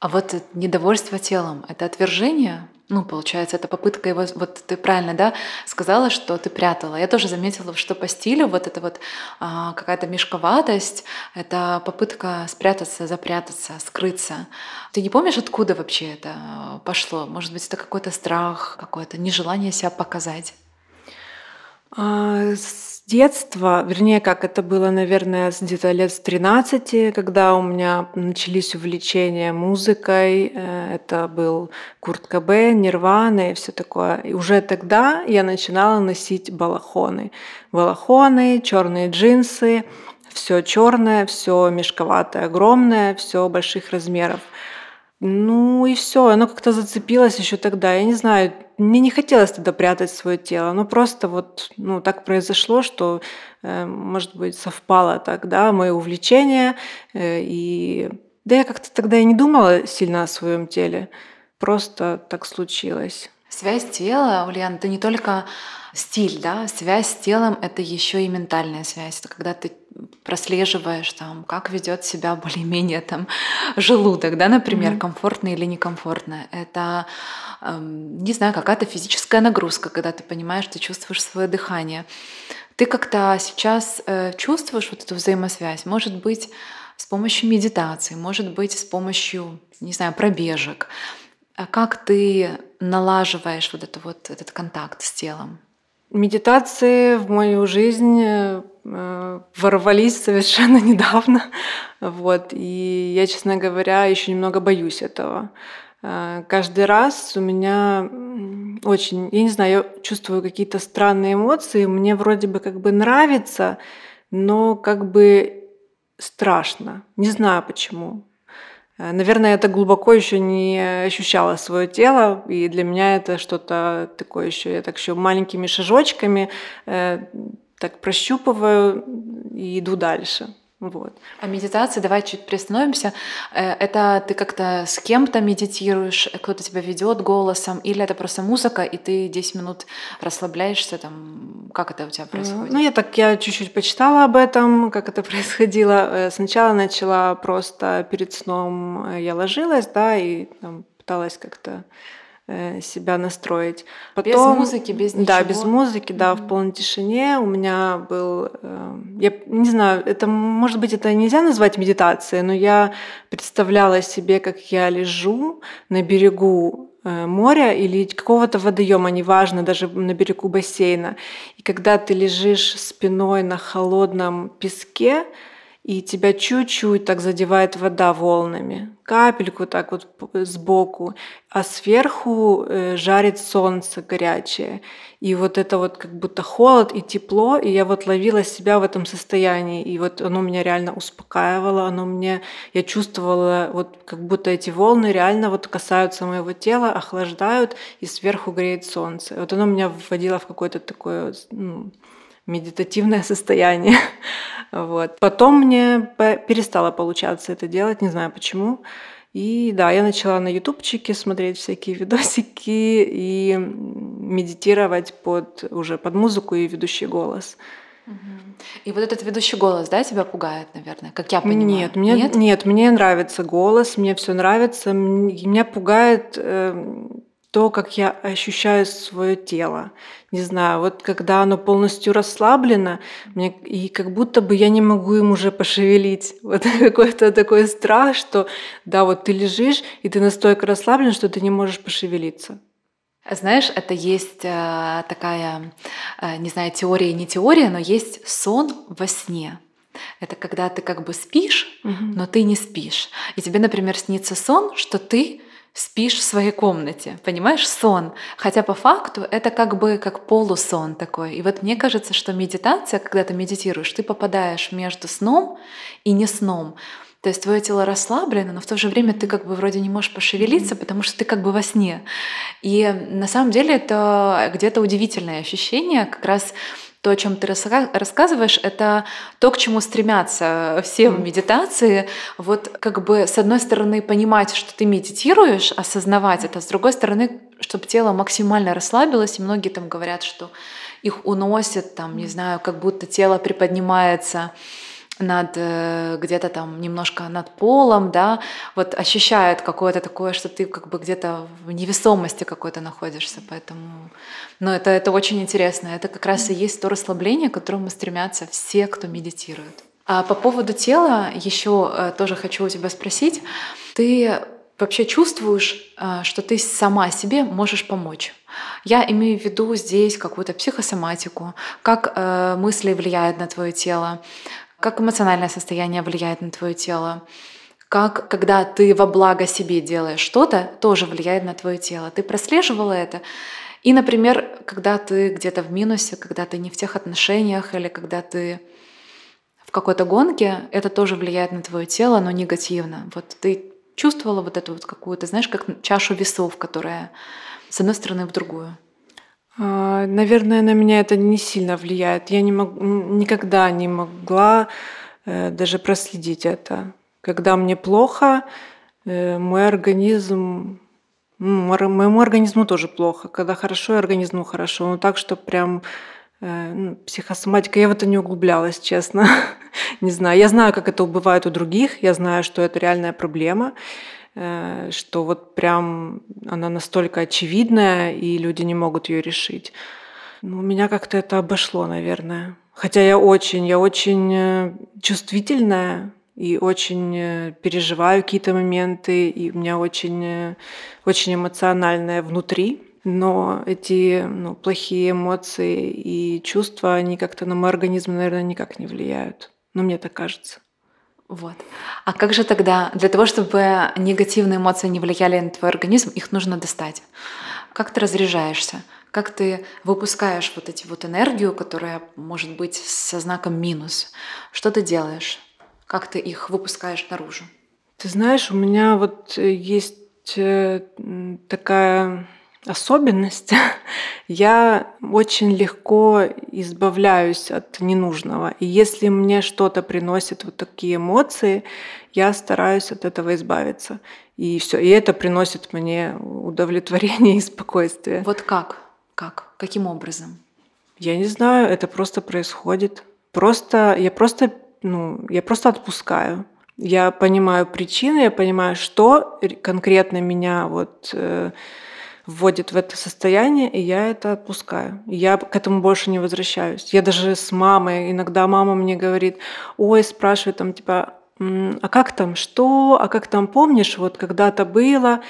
А вот недовольство телом — это отвержение? Ну, получается, это попытка его... Вот ты правильно, да, сказала, что ты прятала. Я тоже заметила, что по стилю вот это вот а, какая-то мешковатость, это попытка спрятаться, запрятаться, скрыться. Ты не помнишь, откуда вообще это пошло? Может быть, это какой-то страх, какое-то нежелание себя показать? А, детства, вернее, как это было, наверное, с где-то лет с 13, когда у меня начались увлечения музыкой. Э, это был Курт Кобейн, Нирвана и все такое. И уже тогда я начинала носить балахоны. Балахоны, черные джинсы, все черное, все мешковатое, огромное, все больших размеров. Ну и все, оно как-то зацепилось еще тогда. Я не знаю, мне не хотелось тогда прятать свое тело. но просто вот ну, так произошло, что, э, может быть, совпало тогда мое увлечение. Э, и да я как-то тогда и не думала сильно о своем теле. Просто так случилось. Связь тела, Ульяна, это не только стиль, да, связь с телом — это еще и ментальная связь. Это когда ты прослеживаешь, там, как ведет себя более-менее там желудок, да, например, mm-hmm. комфортно или некомфортно. Это, эм, не знаю, какая-то физическая нагрузка, когда ты понимаешь, ты чувствуешь свое дыхание. Ты как-то сейчас э, чувствуешь вот эту взаимосвязь, может быть, с помощью медитации, может быть, с помощью, не знаю, пробежек. А как ты налаживаешь вот, это вот этот контакт с телом? Медитации в мою жизнь э, ворвались совершенно недавно. Вот. И я, честно говоря, еще немного боюсь этого. Э, каждый раз у меня очень, я не знаю, я чувствую какие-то странные эмоции. Мне вроде бы как бы нравится, но как бы страшно. Не знаю почему. Э, наверное, так глубоко еще не ощущала свое тело, и для меня это что-то такое еще, я так еще маленькими шажочками э, так прощупываю и иду дальше. Вот. А медитация, давай чуть приостановимся. Э, это ты как-то с кем-то медитируешь, кто-то тебя ведет голосом, или это просто музыка, и ты 10 минут расслабляешься, там, как это у тебя происходит? Ну, я так, я чуть-чуть почитала об этом, как это происходило. Э, сначала начала просто перед сном, э, я ложилась, да, и там, пыталась как-то Э, себя настроить. Потом, без музыки, без ничего. Да, без музыки, да, mm-hmm. в полной тишине. У меня был, э, я не знаю, это может быть это нельзя назвать медитацией, но я представляла себе, как я лежу на берегу э, моря или какого-то водоема, неважно, даже на берегу бассейна. И когда ты лежишь спиной на холодном песке, и тебя чуть-чуть так задевает вода волнами, капельку так вот сбоку, а сверху э, жарит солнце горячее. И вот это вот как будто холод и тепло, и я вот ловила себя в этом состоянии, и вот оно меня реально успокаивало, оно мне, я чувствовала вот как будто эти волны реально вот касаются моего тела, охлаждают, и сверху греет солнце. Вот оно меня вводило в какое-то такое ну, медитативное состояние. Вот. Потом мне перестало получаться это делать, не знаю почему. И да, я начала на ютубчике смотреть всякие видосики и медитировать под, уже под музыку и ведущий голос. И вот этот ведущий голос, да, тебя пугает, наверное, как я понимаю? Нет, мне, нет? нет мне нравится голос, мне все нравится. Меня пугает э, то, как я ощущаю свое тело. Не знаю, вот когда оно полностью расслаблено, мне, и как будто бы я не могу им уже пошевелить. Вот какой-то такой страх, что да, вот ты лежишь, и ты настолько расслаблен, что ты не можешь пошевелиться. Знаешь, это есть э, такая, э, не знаю, теория, не теория, но есть сон во сне. Это когда ты как бы спишь, угу. но ты не спишь. И тебе, например, снится сон, что ты спишь в своей комнате, понимаешь, сон. Хотя по факту это как бы как полусон такой. И вот мне кажется, что медитация, когда ты медитируешь, ты попадаешь между сном и не сном. То есть твое тело расслаблено, но в то же время ты как бы вроде не можешь пошевелиться, потому что ты как бы во сне. И на самом деле это где-то удивительное ощущение, как раз то, о чем ты рассказываешь, это то, к чему стремятся все в медитации. Вот как бы с одной стороны понимать, что ты медитируешь, осознавать это, с другой стороны, чтобы тело максимально расслабилось. И многие там говорят, что их уносят, там, не знаю, как будто тело приподнимается над э, где-то там немножко над полом, да, вот ощущают какое-то такое, что ты как бы где-то в невесомости какой-то находишься, поэтому, но это, это очень интересно, это как раз и есть то расслабление, к которому стремятся все, кто медитирует. А по поводу тела еще э, тоже хочу у тебя спросить, ты вообще чувствуешь, э, что ты сама себе можешь помочь? Я имею в виду здесь какую-то психосоматику, как мысли влияют на твое тело, как эмоциональное состояние влияет на твое тело, как, когда ты во благо себе делаешь что-то, тоже влияет на твое тело. Ты прослеживала это? И, например, когда ты где-то в минусе, когда ты не в тех отношениях или когда ты в какой-то гонке, это тоже влияет на твое тело, но негативно. Вот ты чувствовала вот эту вот какую-то, знаешь, как чашу весов, которая с одной стороны в другую. А, наверное, на меня это не сильно влияет. Я не мог, никогда не могла э, даже проследить это. Когда мне плохо, э, мой организм, моему организму тоже плохо. Когда хорошо, организму хорошо. Но так, что прям э, ну, психосоматика, я в это не углублялась, честно. не знаю. Я знаю, как это бывает у других. Я знаю, что это реальная проблема. Э, что вот прям она настолько очевидная, и люди не могут ее решить. Ну, меня как-то это обошло, наверное. Хотя я очень, я очень э, чувствительная и очень э, переживаю какие-то моменты, и у меня очень, очень эмоциональная внутри. Но эти ну, плохие эмоции и чувства, они как-то на мой организм, наверное, никак не влияют. Но мне так кажется. Вот. А как же тогда, для того, чтобы негативные эмоции не влияли на твой организм, их нужно достать? Как ты разряжаешься? Как ты выпускаешь вот эти вот энергию, которая может быть со знаком минус? Что ты делаешь? Как ты их выпускаешь наружу? Ты знаешь, у меня вот э, есть э, такая особенность. Я очень легко избавляюсь от ненужного. И если мне что-то приносит вот такие эмоции, я стараюсь от этого избавиться. И все. И это приносит мне удовлетворение и спокойствие. Вот как? Как? Каким образом? Я не знаю, это просто происходит. Просто я просто, ну, я просто отпускаю. Я понимаю причины, я понимаю, что конкретно меня вот э, вводит в это состояние, и я это отпускаю. Я к этому больше не возвращаюсь. Я даже с мамой, иногда мама мне говорит, ой, спрашивает там, типа, а как там, что, а как там, помнишь, вот когда-то было?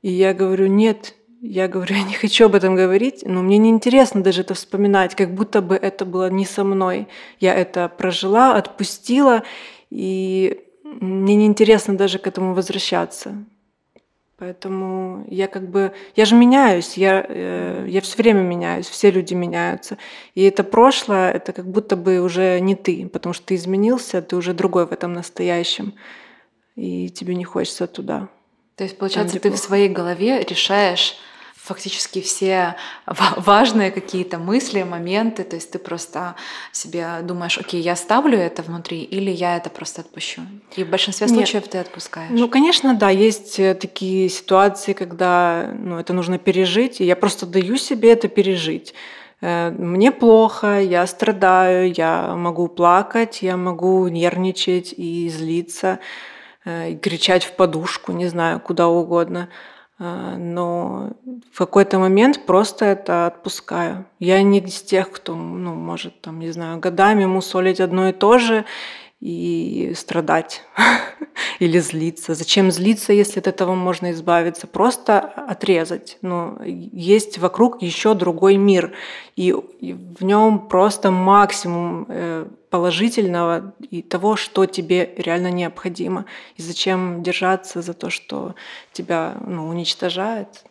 И я говорю, нет, я говорю, я не хочу об этом говорить, но мне неинтересно даже это вспоминать, как будто бы это было не со мной. Я это прожила, отпустила, и мне неинтересно даже к этому возвращаться. Поэтому я как бы, я же меняюсь, я, э, я все время меняюсь, все люди меняются. И это прошлое, это как будто бы уже не ты, потому что ты изменился, ты уже другой в этом настоящем, и тебе не хочется туда. То есть, получается, ты в своей голове решаешь фактически все важные какие-то мысли, моменты, то есть ты просто себе думаешь, окей, я ставлю это внутри или я это просто отпущу. И в большинстве Нет. случаев ты отпускаешь. Ну, конечно, да, есть э, такие ситуации, когда ну, это нужно пережить, и я просто даю себе это пережить. Э, мне плохо, я страдаю, я могу плакать, я могу нервничать и злиться, э, и кричать в подушку, не знаю, куда угодно. А, но в какой-то момент просто это отпускаю. Я не из тех, кто, ну, может, там, не знаю, годами мусолить одно и то же и страдать или злиться. Зачем злиться, если от этого можно избавиться? Просто отрезать. Но есть вокруг еще другой мир, и в нем просто максимум э, положительного и того, что тебе реально необходимо. И зачем держаться за то, что тебя ну, уничтожает?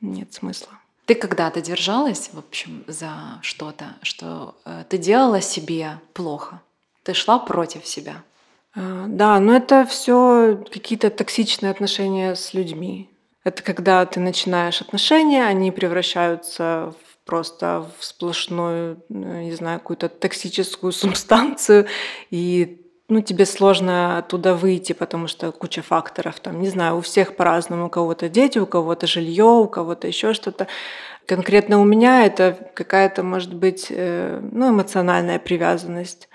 Нет смысла. Ты когда-то держалась, в общем, за что-то, что э, ты делала себе плохо? Ты шла против себя. А, да, но это все какие-то токсичные отношения с людьми. Это когда ты начинаешь отношения, они превращаются в просто в сплошную, не знаю, какую-то токсическую субстанцию, и ну, тебе сложно оттуда выйти, потому что куча факторов. Там, не знаю, у всех по-разному. У кого-то дети, у кого-то жилье, у кого-то еще что-то. Конкретно у меня это какая-то, может быть, э, ну, эмоциональная привязанность.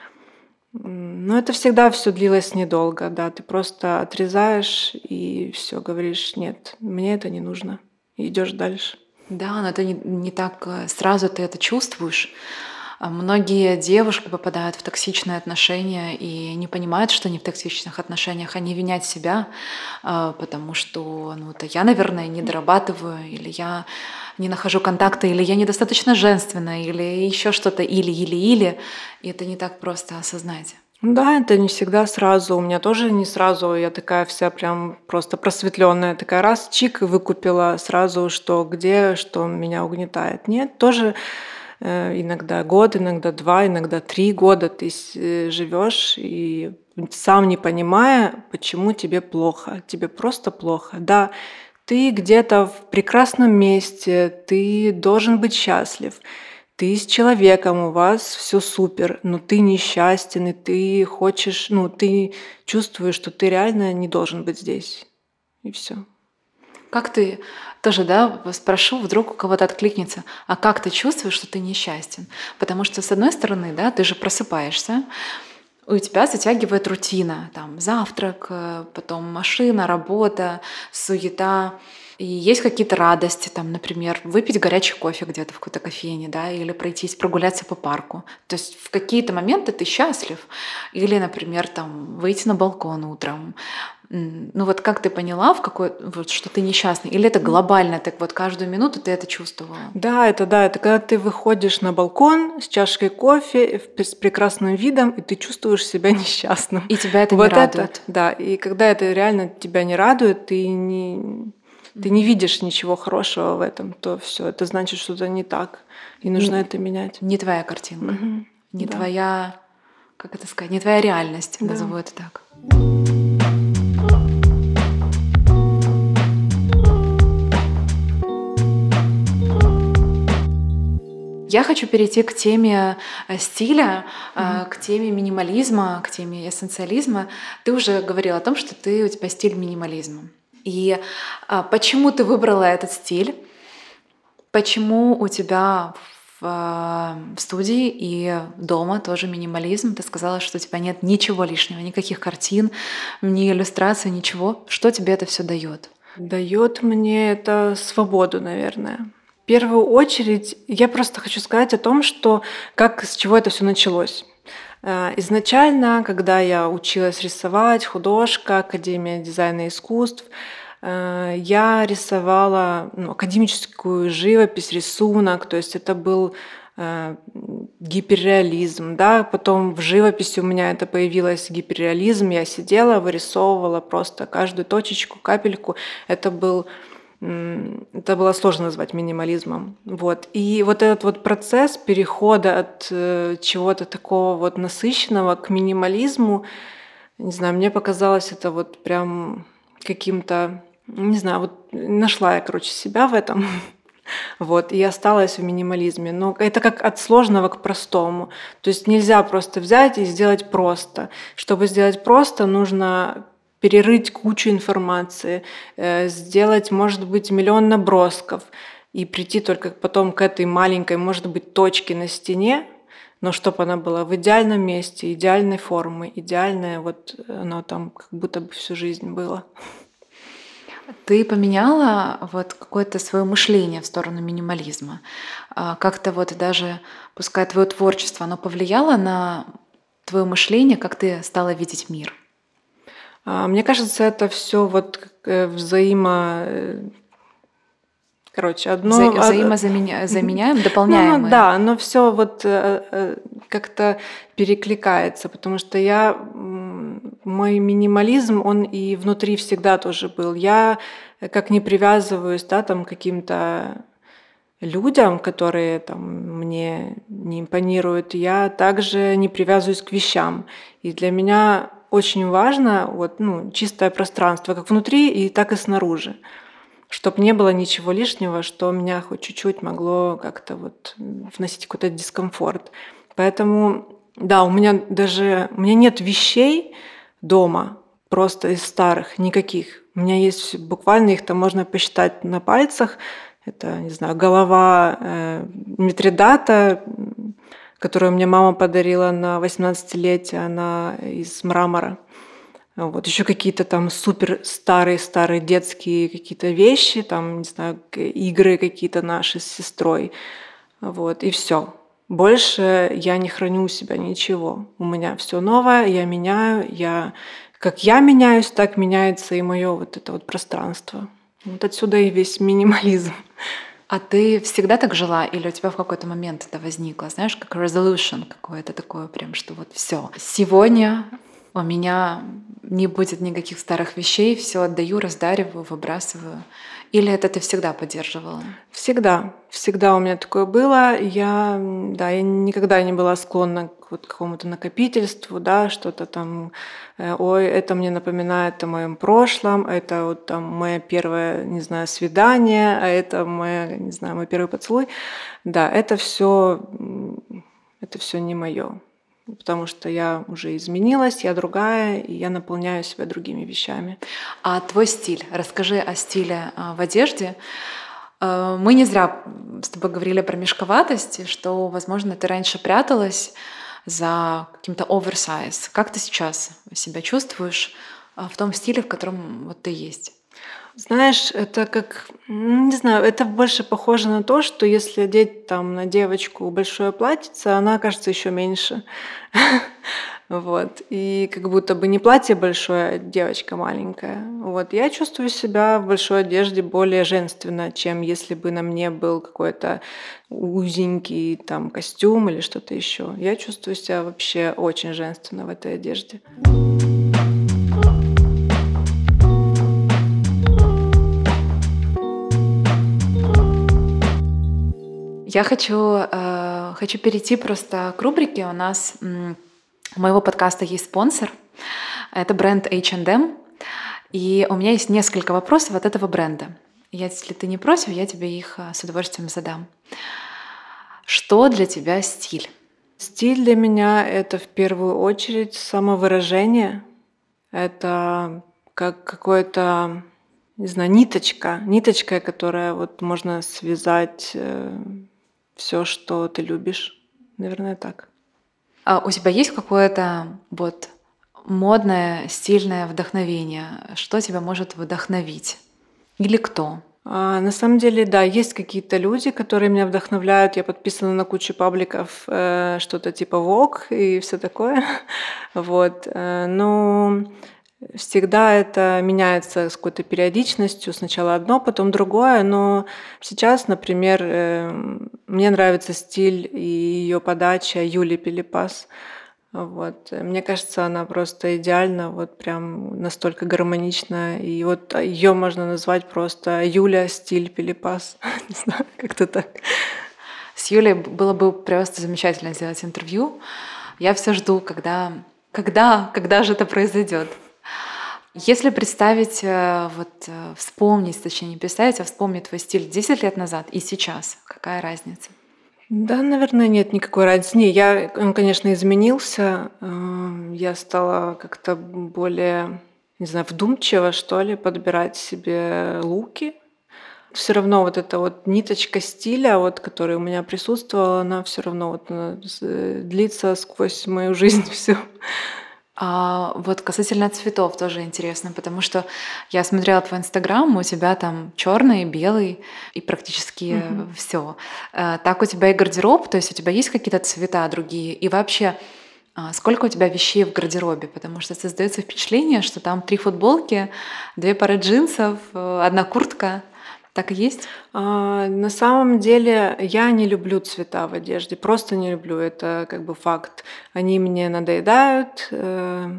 Но это всегда все длилось недолго, да. Ты просто отрезаешь и все говоришь, нет, мне это не нужно. Идешь дальше. Да, но это не, не так э, сразу ты это чувствуешь. А многие девушки попадают в токсичные отношения и не понимают, что они в токсичных отношениях, они винят себя, а, потому что ну, это я, наверное, не дорабатываю, или я не нахожу контакта, или я недостаточно женственная, или еще что-то, или, или, или. И это не так просто осознать. Да, это не всегда сразу. У меня тоже не сразу. Я такая вся прям просто просветленная. Такая раз, чик, выкупила сразу, что где, что меня угнетает. Нет, тоже Э, иногда год, иногда два, иногда три года ты э, живешь и сам не понимая, почему тебе плохо. Тебе просто плохо. Да, ты где-то в прекрасном месте, ты должен быть счастлив. Ты с человеком, у вас все супер, но ты несчастен, и ты хочешь, ну, ты чувствуешь, что ты реально не должен быть здесь. И все. Как ты тоже, да, спрошу, вдруг у кого-то откликнется, а как ты чувствуешь, что ты несчастен? Потому что, с одной стороны, да, ты же просыпаешься, у тебя затягивает рутина, там завтрак, э, потом машина, работа, суета, и есть какие-то радости, там, например, выпить горячий кофе где-то в какой-то кофейне, да, или пройтись, прогуляться по парку. То есть в какие-то моменты ты счастлив. Или, например, там, выйти на балкон утром, ну вот как ты поняла, в какой, вот, что ты несчастный? Или это глобально, так вот каждую минуту ты это чувствовала? Да, это да, это когда ты выходишь на балкон с чашкой кофе, с прекрасным видом, и ты чувствуешь себя несчастным. И тебя это вот не радует. Это, да, и когда это реально тебя не радует, ты не, ты не видишь ничего хорошего в этом, то все, это значит что-то не так, и нужно не, это менять. Не твоя картинка, угу, не да. твоя как это сказать, не твоя реальность, да. назову это так. Я хочу перейти к теме э, стиля, mm-hmm. к теме минимализма, к теме эссенциализма. Ты уже говорила о том, что ты, у тебя стиль минимализма. И а, почему ты выбрала этот стиль? Почему у тебя в, в студии и дома тоже минимализм? Ты сказала, что у тебя нет ничего лишнего, никаких картин, ни иллюстраций, ничего. Что тебе это все дает? Дает мне это свободу, наверное первую очередь я просто хочу сказать о том, что как с чего это все началось. Э, изначально, когда я училась рисовать, художка, Академия дизайна и искусств, э, я рисовала ну, академическую живопись, рисунок, то есть это был э, гиперреализм, да, потом в живописи у меня это появилось гиперреализм, я сидела, вырисовывала просто каждую точечку, капельку, это был это было сложно назвать минимализмом. Вот. И вот этот вот процесс перехода от э, чего-то такого вот насыщенного к минимализму, не знаю, мне показалось это вот прям каким-то, не знаю, вот нашла я, короче, себя в этом. Вот, и осталась в минимализме. Но это как от сложного к простому. То есть нельзя просто взять и сделать просто. Чтобы сделать просто, нужно перерыть кучу информации, э, сделать, может быть, миллион набросков и прийти только потом к этой маленькой, может быть, точке на стене, но чтобы она была в идеальном месте, идеальной формы, идеальная, вот оно там как будто бы всю жизнь было. Ты поменяла вот какое-то свое мышление в сторону минимализма. А как-то вот даже, пускай твое творчество, оно повлияло на твое мышление, как ты стала видеть мир? А, мне кажется, это все вот э, взаимо э, Короче, одно... Вза- взаимозаменяем, дополняем. Ну, ну, да, но все вот э, как-то перекликается, потому что я... Мой минимализм, он и внутри всегда тоже был. Я как не привязываюсь, да, там, каким-то людям, которые там мне не импонируют, я также не привязываюсь к вещам. И для меня очень важно вот, ну, чистое пространство, как внутри, и так и снаружи. Чтобы не было ничего лишнего, что меня хоть чуть-чуть могло как-то вот вносить какой-то дискомфорт. Поэтому, да, у меня даже у меня нет вещей дома, просто из старых, никаких. У меня есть буквально их там можно посчитать на пальцах. Это, не знаю, голова э, Митридата, которую мне мама подарила на 18-летие, она из мрамора. Вот еще какие-то там супер старые старые детские какие-то вещи, там не знаю игры какие-то наши с сестрой, вот и все. Больше я не храню у себя ничего. У меня все новое, я меняю, я как я меняюсь, так меняется и мое вот это вот пространство. Вот отсюда и весь минимализм. А ты всегда так жила или у тебя в какой-то момент это возникло? Знаешь, как resolution какое-то такое прям, что вот все. Сегодня у меня не будет никаких старых вещей, все отдаю, раздариваю, выбрасываю. Или это ты всегда поддерживала? Всегда. Всегда у меня такое было. Я, да, я никогда не была склонна к вот какому-то накопительству, да, что-то там, э, ой, это мне напоминает о моем прошлом, это вот там мое первое, не знаю, свидание, а это мое, не знаю, мой первый поцелуй. Да, это все, это все не мое потому что я уже изменилась, я другая, и я наполняю себя другими вещами. А твой стиль? Расскажи о стиле а, в одежде. А, мы не зря с тобой говорили про мешковатость, что, возможно, ты раньше пряталась за каким-то оверсайз. Как ты сейчас себя чувствуешь а, в том стиле, в котором вот ты есть? Знаешь, это как, ну, не знаю, это больше похоже на то, что если одеть там на девочку большое платьице, она окажется еще меньше. Вот. И как будто бы не платье большое, а девочка маленькая. Вот. Я чувствую себя в большой одежде более женственно, чем если бы на мне был какой-то узенький там костюм или что-то еще. Я чувствую себя вообще очень женственно в этой одежде. Я хочу, э, хочу перейти просто к рубрике. У нас У моего подкаста есть спонсор. Это бренд H&M. И у меня есть несколько вопросов от этого бренда. Если ты не против, я тебе их а, с удовольствием задам. Что для тебя стиль? Стиль для меня — это в первую очередь самовыражение. Это как какое-то, не знаю, ниточка, ниточка, которая вот можно связать э, все, что ты любишь. Наверное, так. А у тебя есть какое-то вот модное, стильное вдохновение? Что тебя может вдохновить? Или кто? А, на самом деле, да, есть какие-то люди, которые меня вдохновляют. Я подписана на кучу пабликов, э, что-то типа Vogue и все такое. вот. Э, но всегда это меняется с какой-то периодичностью. Сначала одно, потом другое. Но сейчас, например, э, мне нравится стиль и ее подача Юли Пелепас. Вот. Мне кажется, она просто идеальна, вот прям настолько гармонична. И вот ее можно назвать просто Юля стиль Пелепас. Не знаю, как-то так. С Юлей было бы просто замечательно сделать интервью. Я все жду, когда, когда, когда же это произойдет. Если представить, э, вот э, вспомнить, точнее не представить, а вспомнить твой стиль 10 лет назад и сейчас, какая разница? Да, наверное, нет никакой разницы. Не, я, он, конечно, изменился. Эм, я стала как-то более, не знаю, вдумчиво, что ли, подбирать себе луки. Все равно вот эта вот ниточка стиля, вот, которая у меня присутствовала, она все равно вот длится сквозь мою жизнь всю. А вот касательно цветов тоже интересно, потому что я смотрела твой инстаграм, у тебя там черный, белый и практически угу. все. Э, так у тебя и гардероб, то есть у тебя есть какие-то цвета другие, и вообще а, сколько у тебя вещей в гардеробе, потому что создается впечатление, что там три футболки, две пары джинсов, э, одна куртка. Так и есть? А, на самом деле я не люблю цвета в одежде, просто не люблю. Это как бы факт. Они мне надоедают, э,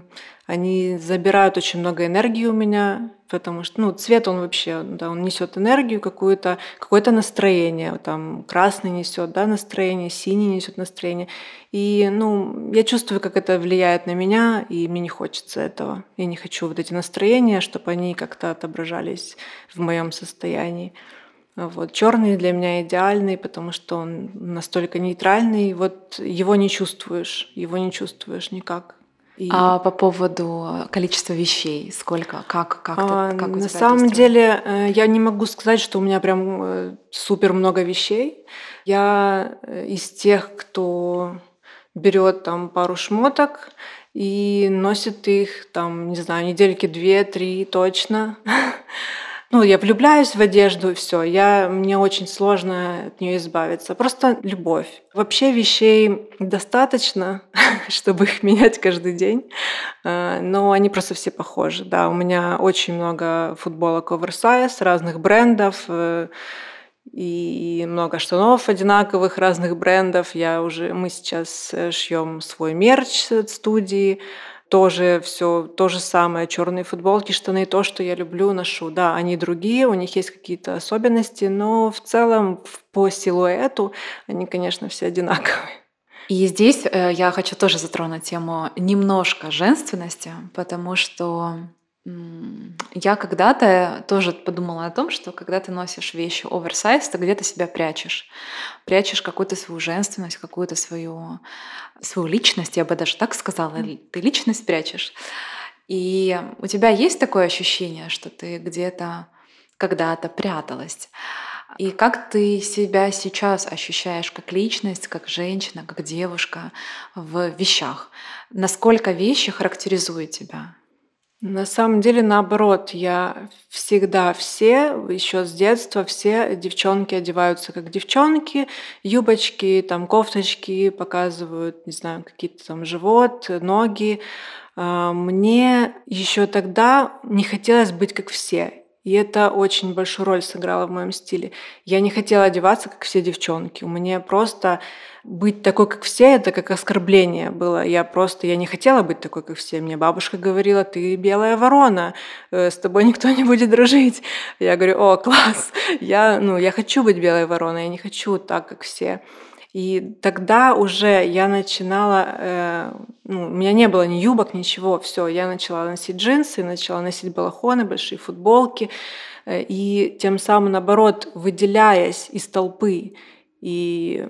они забирают очень много энергии у меня, потому что ну, цвет он вообще, да, он несет энергию какую-то, какое-то настроение. Там красный несет да, настроение, синий несет настроение. И ну, я чувствую, как это влияет на меня, и мне не хочется этого. Я не хочу вот эти настроения, чтобы они как-то отображались в моем состоянии. Вот. Черный для меня идеальный, потому что он настолько нейтральный. Вот его не чувствуешь, его не чувствуешь никак. И... А по поводу количества вещей, сколько, как, как, а, как у На самом деле э, я не могу сказать, что у меня прям э, супер много вещей. Я э, из тех, кто берет там пару шмоток и носит их там, не знаю, недельки две-три точно. ну, я влюбляюсь в одежду, и все. Я, мне очень сложно от нее избавиться. Просто любовь. Вообще вещей достаточно, чтобы их менять каждый день, а, но они просто все похожи. Да, у меня очень много футболок оверсайз разных брендов, э, и много штанов одинаковых разных брендов. Я уже, мы сейчас э, шьем свой мерч от студии тоже все то же самое, черные футболки, штаны, то, что я люблю, ношу. Да, они другие, у них есть какие-то особенности, но в целом по силуэту они, конечно, все одинаковые. И здесь э, я хочу тоже затронуть тему немножко женственности, потому что я когда-то тоже подумала о том, что когда ты носишь вещи оверсайз, ты где-то себя прячешь. Прячешь какую-то свою женственность, какую-то свою, свою личность, я бы даже так сказала. Ты личность прячешь. И у тебя есть такое ощущение, что ты где-то когда-то пряталась. И как ты себя сейчас ощущаешь как личность, как женщина, как девушка в вещах? Насколько вещи характеризуют тебя? На самом деле, наоборот, я всегда все, еще с детства, все девчонки одеваются как девчонки, юбочки, там кофточки показывают, не знаю, какие-то там живот, ноги. А, мне еще тогда не хотелось быть как все. И это очень большую роль сыграло в моем стиле. Я не хотела одеваться, как все девчонки. Меня просто быть такой, как все, это как оскорбление было. Я просто, я не хотела быть такой, как все. Мне бабушка говорила, ты белая ворона, э, с тобой никто не будет дружить. Я говорю, о, класс, я, ну, я хочу быть белой вороной, я не хочу так, как все. И тогда уже я начинала э, ну, у меня не было ни юбок, ничего, все, я начала носить джинсы, начала носить балахоны, большие футболки, э, и тем самым, наоборот, выделяясь из толпы, и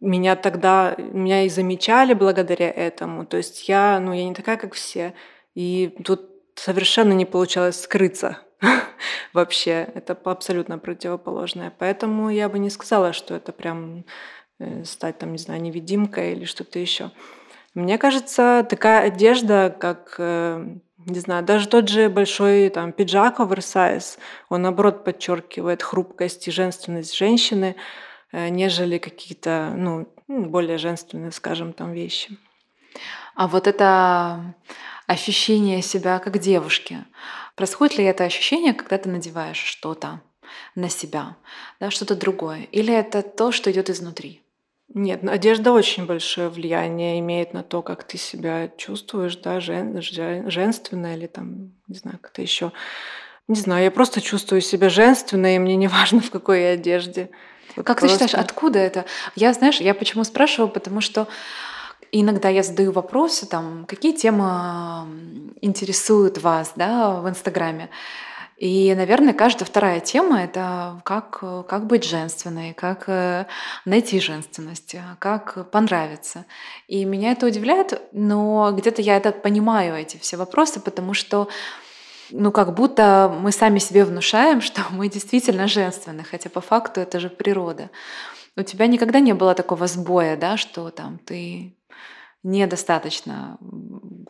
меня тогда, меня и замечали благодаря этому, то есть я, ну, я не такая, как все, и тут совершенно не получалось скрыться вообще, это абсолютно противоположное, поэтому я бы не сказала, что это прям стать там, не знаю, невидимкой или что-то еще. Мне кажется, такая одежда, как, э, не знаю, даже тот же большой там, пиджак оверсайз, он наоборот подчеркивает хрупкость и женственность женщины, э, нежели какие-то ну, более женственные, скажем, там вещи. А вот это ощущение себя как девушки, происходит ли это ощущение, когда ты надеваешь что-то на себя, да, что-то другое, или это то, что идет изнутри? Нет, ну, одежда очень большое влияние имеет на то, как ты себя чувствуешь, да, жен, женственно или там, не знаю, как-то еще. Не знаю, я просто чувствую себя женственной, и мне не важно, в какой я одежде. Вот как просто... ты считаешь, откуда это? Я, знаешь, я почему спрашиваю, потому что иногда я задаю вопросы, там, какие темы интересуют вас, да, в Инстаграме. И, наверное, каждая вторая тема — это как, как быть женственной, как э, найти женственность, как понравиться. И меня это удивляет, но где-то я это понимаю, эти все вопросы, потому что ну, как будто мы сами себе внушаем, что мы действительно женственны, хотя по факту это же природа. У тебя никогда не было такого сбоя, да, что там ты недостаточно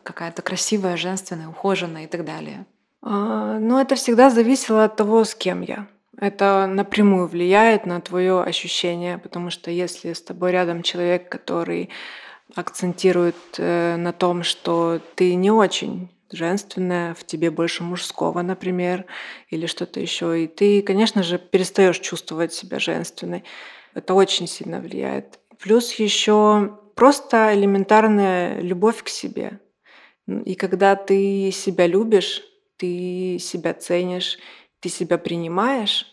какая-то красивая, женственная, ухоженная и так далее. А, ну, это всегда зависело от того, с кем я. Это напрямую влияет на твое ощущение, потому что если с тобой рядом человек, который акцентирует э, на том, что ты не очень женственная, в тебе больше мужского, например, или что-то еще, и ты, конечно же, перестаешь чувствовать себя женственной. Это очень сильно влияет. Плюс еще просто элементарная любовь к себе. И когда ты себя любишь, ты себя ценишь, ты себя принимаешь,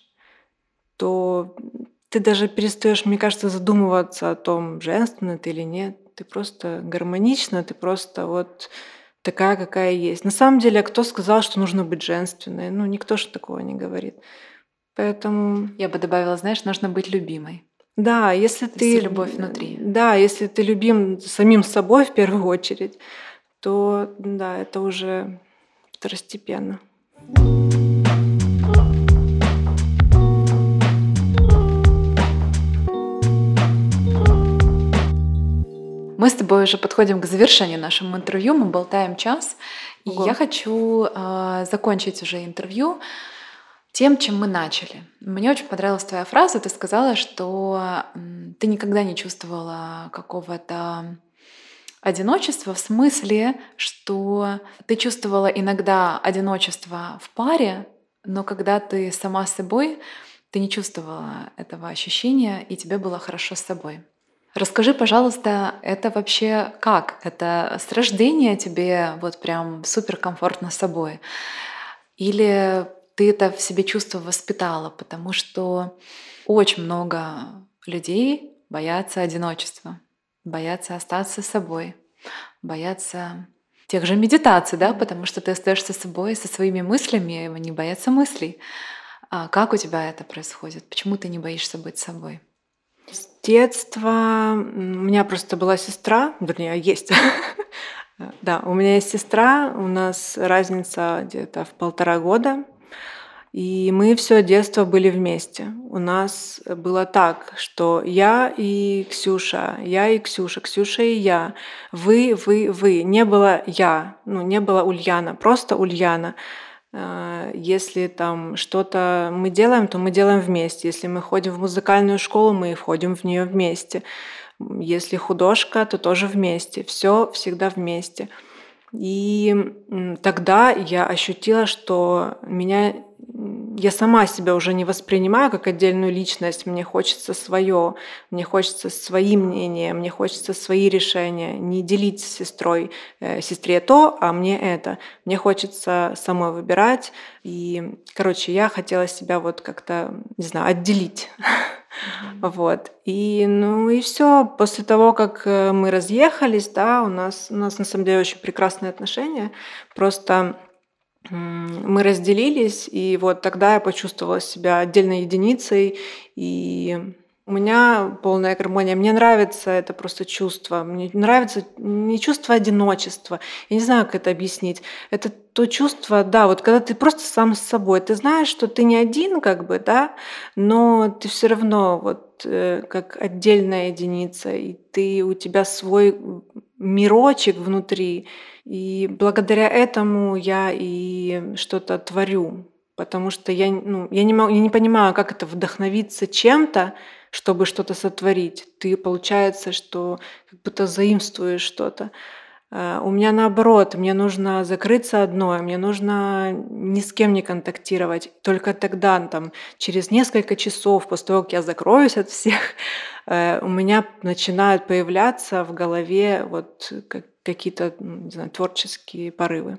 то ты даже перестаешь, мне кажется, задумываться о том, женственна ты или нет. Ты просто гармонична, ты просто вот такая, какая есть. На самом деле, кто сказал, что нужно быть женственной? Ну, никто же такого не говорит. Поэтому... Я бы добавила, знаешь, нужно быть любимой. Да, если То ты... любовь внутри. Да, если ты любим самим собой в первую очередь, то да, это уже второстепенно. Мы с тобой уже подходим к завершению нашего интервью, мы болтаем час, и Ого. я хочу э, закончить уже интервью тем, чем мы начали. Мне очень понравилась твоя фраза. Ты сказала, что ты никогда не чувствовала какого-то Одиночество в смысле, что ты чувствовала иногда одиночество в паре, но когда ты сама с собой, ты не чувствовала этого ощущения, и тебе было хорошо с собой. Расскажи, пожалуйста, это вообще как? Это с рождения тебе вот прям супер комфортно с собой? Или ты это в себе чувство воспитала? Потому что очень много людей боятся одиночества боятся остаться собой, боятся тех же медитаций, да, потому что ты остаешься собой, со своими мыслями, не боятся мыслей. А как у тебя это происходит? Почему ты не боишься быть собой? С детства у меня просто была сестра, вернее, есть. Да, у меня есть сестра, у нас разница где-то в полтора года. И мы все детство были вместе. У нас было так, что я и Ксюша, я и Ксюша, Ксюша и я, вы, вы, вы. Не было я, ну не было Ульяна, просто Ульяна. А, если там что-то мы делаем, то мы делаем вместе. Если мы ходим в музыкальную школу, мы входим в нее вместе. Если художка, то тоже вместе. Все всегда вместе. И тогда я ощутила, что меня я сама себя уже не воспринимаю как отдельную личность, мне хочется свое, мне хочется свои мнения, мне хочется свои решения, не делить с сестрой, э, сестре то, а мне это. Мне хочется самой выбирать. И, короче, я хотела себя вот как-то, не знаю, отделить Вот. И, ну и все. После того, как э, мы разъехались, да, у нас, у нас на самом деле очень прекрасные отношения. Просто мы разделились, и вот тогда я почувствовала себя отдельной единицей, и у меня полная гармония. Мне нравится это просто чувство. Мне нравится не чувство одиночества. Я не знаю, как это объяснить. Это то чувство, да, вот когда ты просто сам с собой. Ты знаешь, что ты не один, как бы, да, но ты все равно вот как отдельная единица, и ты у тебя свой мирочек внутри. И благодаря этому я и что-то творю. Потому что я, ну, я, не, могу, я не понимаю, как это вдохновиться чем-то, чтобы что-то сотворить. Ты, получается, что как будто заимствуешь что-то. А, у меня наоборот, мне нужно закрыться одной, мне нужно ни с кем не контактировать. Только тогда, там, через несколько часов после того, как я закроюсь от всех, э, у меня начинают появляться в голове вот какие-то не знаю, творческие порывы.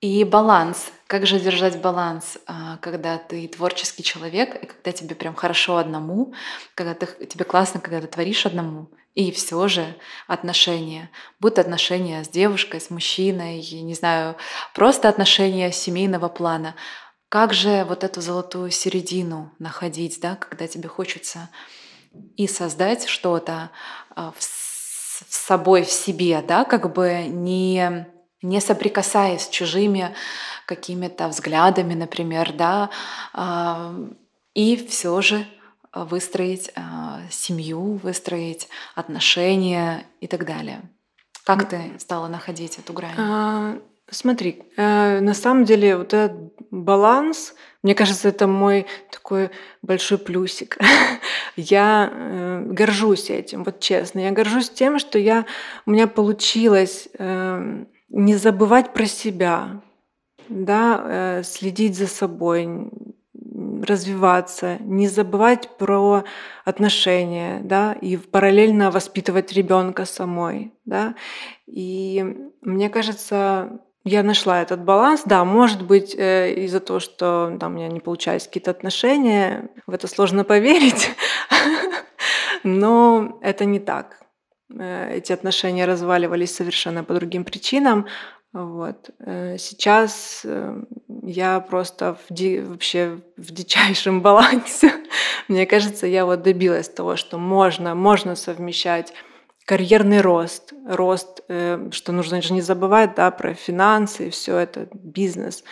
И баланс. Как же держать баланс, а, когда ты творческий человек, и когда тебе прям хорошо одному, когда ты, тебе классно, когда ты творишь одному, и все же отношения, будь отношения с девушкой, с мужчиной, не знаю, просто отношения семейного плана. Как же вот эту золотую середину находить, да, когда тебе хочется и создать что-то а, в собой, в себе, да, как бы не не соприкасаясь с чужими какими-то взглядами, например, да, а, и все же выстроить а, семью, выстроить отношения и так далее. Как ты стала находить эту грань? А, смотри, э, на самом деле вот этот баланс, мне кажется, это мой такой большой плюсик. я э, горжусь этим, вот честно. Я горжусь тем, что я, у меня получилось э, не забывать про себя, да, следить за собой, развиваться, не забывать про отношения, да, и параллельно воспитывать ребенка самой, да. И мне кажется, я нашла этот баланс. Да, может быть, э, из-за того, что там, у меня не получались какие-то отношения, в это сложно поверить, но это не так. Э, эти отношения разваливались совершенно по другим причинам. Вот. Э, сейчас э, я просто в ди- вообще в дичайшем балансе. Мне кажется, я вот добилась того, что можно, можно совмещать карьерный рост, рост, что нужно же не забывать, да, про финансы и все это, бизнес,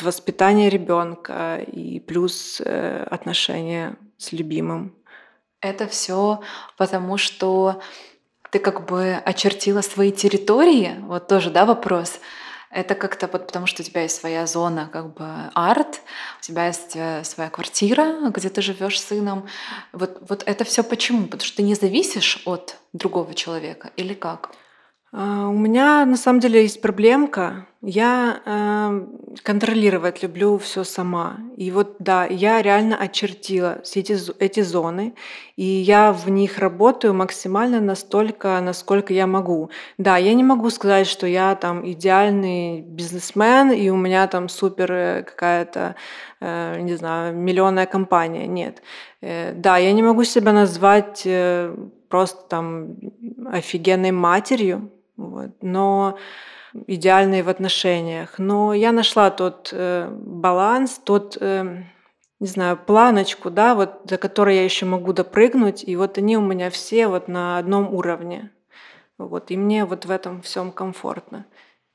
воспитание ребенка и плюс отношения с любимым. Это все потому, что ты как бы очертила свои территории, вот тоже, да, вопрос. Это как-то вот потому, что у тебя есть своя зона, как бы арт, у тебя есть э, своя квартира, где ты живешь с сыном. Вот, вот это все почему? Потому что ты не зависишь от другого человека или как? А, у меня на самом деле есть проблемка. Я э, контролировать люблю все сама. И вот да, я реально очертила все эти, эти зоны, и я в них работаю максимально настолько, насколько я могу. Да, я не могу сказать, что я там идеальный бизнесмен, и у меня там супер э, какая-то, э, не знаю, миллионная компания. Нет. Э, да, я не могу себя назвать э, просто там офигенной матерью, вот. Но идеальные в отношениях. Но я нашла тот э, баланс, тот, э, не знаю, планочку, да, вот за которой я еще могу допрыгнуть, и вот они у меня все вот на одном уровне. Вот, и мне вот в этом всем комфортно.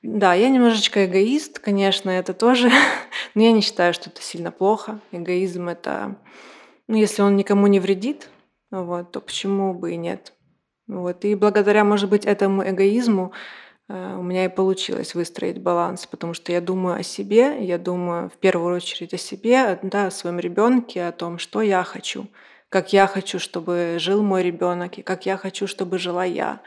Да, я немножечко эгоист, конечно, это тоже, но я не считаю, что это сильно плохо. Эгоизм это, ну, если он никому не вредит, вот, то почему бы и нет? Вот. И благодаря, может быть, этому эгоизму у меня и получилось выстроить баланс, потому что я думаю о себе, я думаю в первую очередь о себе, да, о своем ребенке, о том, что я хочу, как я хочу, чтобы жил мой ребенок, и как я хочу, чтобы жила я.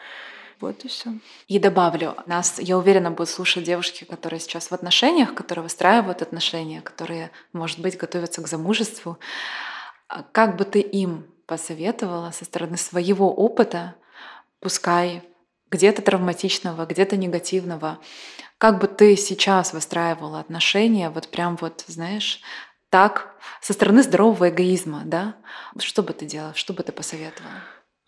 Вот и все. И добавлю, нас, я уверена, будут слушать девушки, которые сейчас в отношениях, которые выстраивают отношения, которые, может быть, готовятся к замужеству. А как бы ты им посоветовала со стороны своего опыта пускай где-то травматичного, где-то негативного. Как бы ты сейчас выстраивала отношения, вот прям вот, знаешь, так со стороны здорового эгоизма, да? Что бы ты делала, что бы ты посоветовала?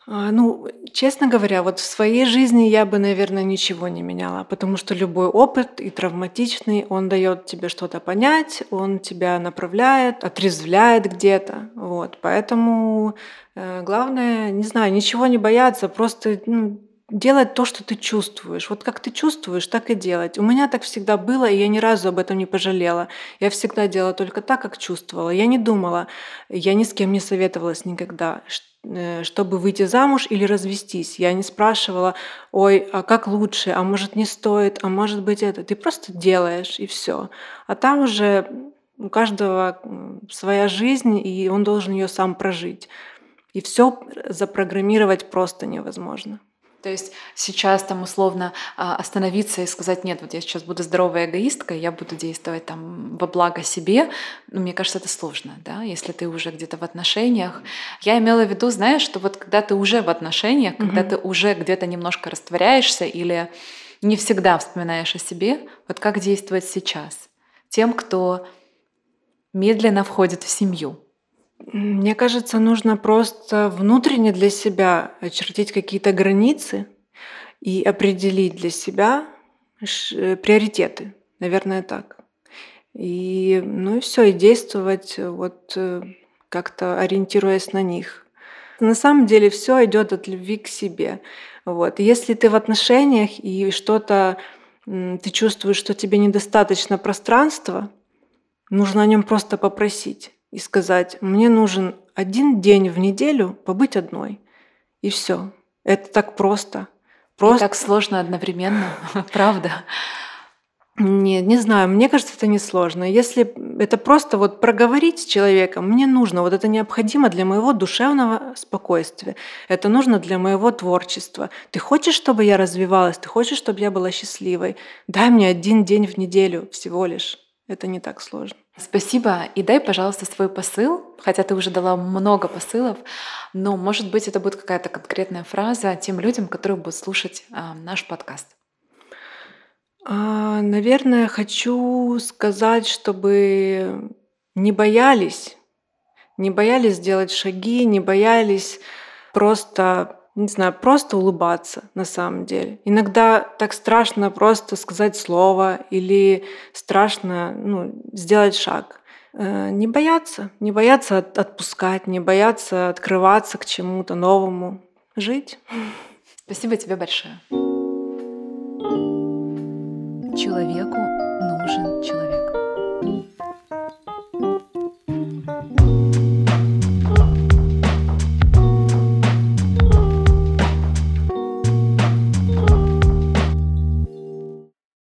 А, ну, честно говоря, вот в своей жизни я бы, наверное, ничего не меняла, потому что любой опыт и травматичный, он дает тебе что-то понять, он тебя направляет, отрезвляет где-то. Вот, поэтому э, главное, не знаю, ничего не бояться, просто ну, делать то, что ты чувствуешь. Вот как ты чувствуешь, так и делать. У меня так всегда было, и я ни разу об этом не пожалела. Я всегда делала только так, как чувствовала. Я не думала, я ни с кем не советовалась никогда, э, чтобы выйти замуж или развестись. Я не спрашивала, ой, а как лучше, а может не стоит, а может быть это. Ты просто делаешь, и все. А там уже у каждого своя жизнь, и он должен ее сам прожить. И все запрограммировать просто невозможно. То есть сейчас там условно а, остановиться и сказать, нет, вот я сейчас буду здоровой эгоисткой, я буду действовать там во благо себе, ну, мне кажется, это сложно, да, если ты уже где-то в отношениях. Я имела в виду, знаешь, что вот когда ты уже в отношениях, mm-hmm. когда ты уже где-то немножко растворяешься или не всегда вспоминаешь о себе, вот как действовать сейчас тем, кто медленно входит в семью, мне кажется, нужно просто внутренне для себя очертить какие-то границы и определить для себя э, приоритеты. Наверное, так. И, ну и все, и действовать вот э, как-то ориентируясь на них. На самом деле все идет от любви к себе. Вот. если ты в отношениях и что-то ты чувствуешь, что тебе недостаточно пространства, нужно о нем просто попросить и сказать, мне нужен один день в неделю побыть одной. И все. Это так просто. Просто. И так сложно одновременно, правда. Нет, не знаю, мне кажется, это не сложно. Если это просто вот проговорить с человеком, мне нужно, вот это необходимо для моего душевного спокойствия, это нужно для моего творчества. Ты хочешь, чтобы я развивалась, ты хочешь, чтобы я была счастливой? Дай мне один день в неделю всего лишь. Это не так сложно. Спасибо. И дай, пожалуйста, свой посыл, хотя ты уже дала много посылов, но, может быть, это будет какая-то конкретная фраза тем людям, которые будут слушать а, наш подкаст. А, наверное, хочу сказать, чтобы не боялись, не боялись делать шаги, не боялись просто не знаю, просто улыбаться на самом деле. Иногда так страшно просто сказать слово или страшно ну, сделать шаг. Э, не бояться, не бояться отпускать, не бояться открываться к чему-то новому, жить. Спасибо тебе большое. Человеку нужен человек.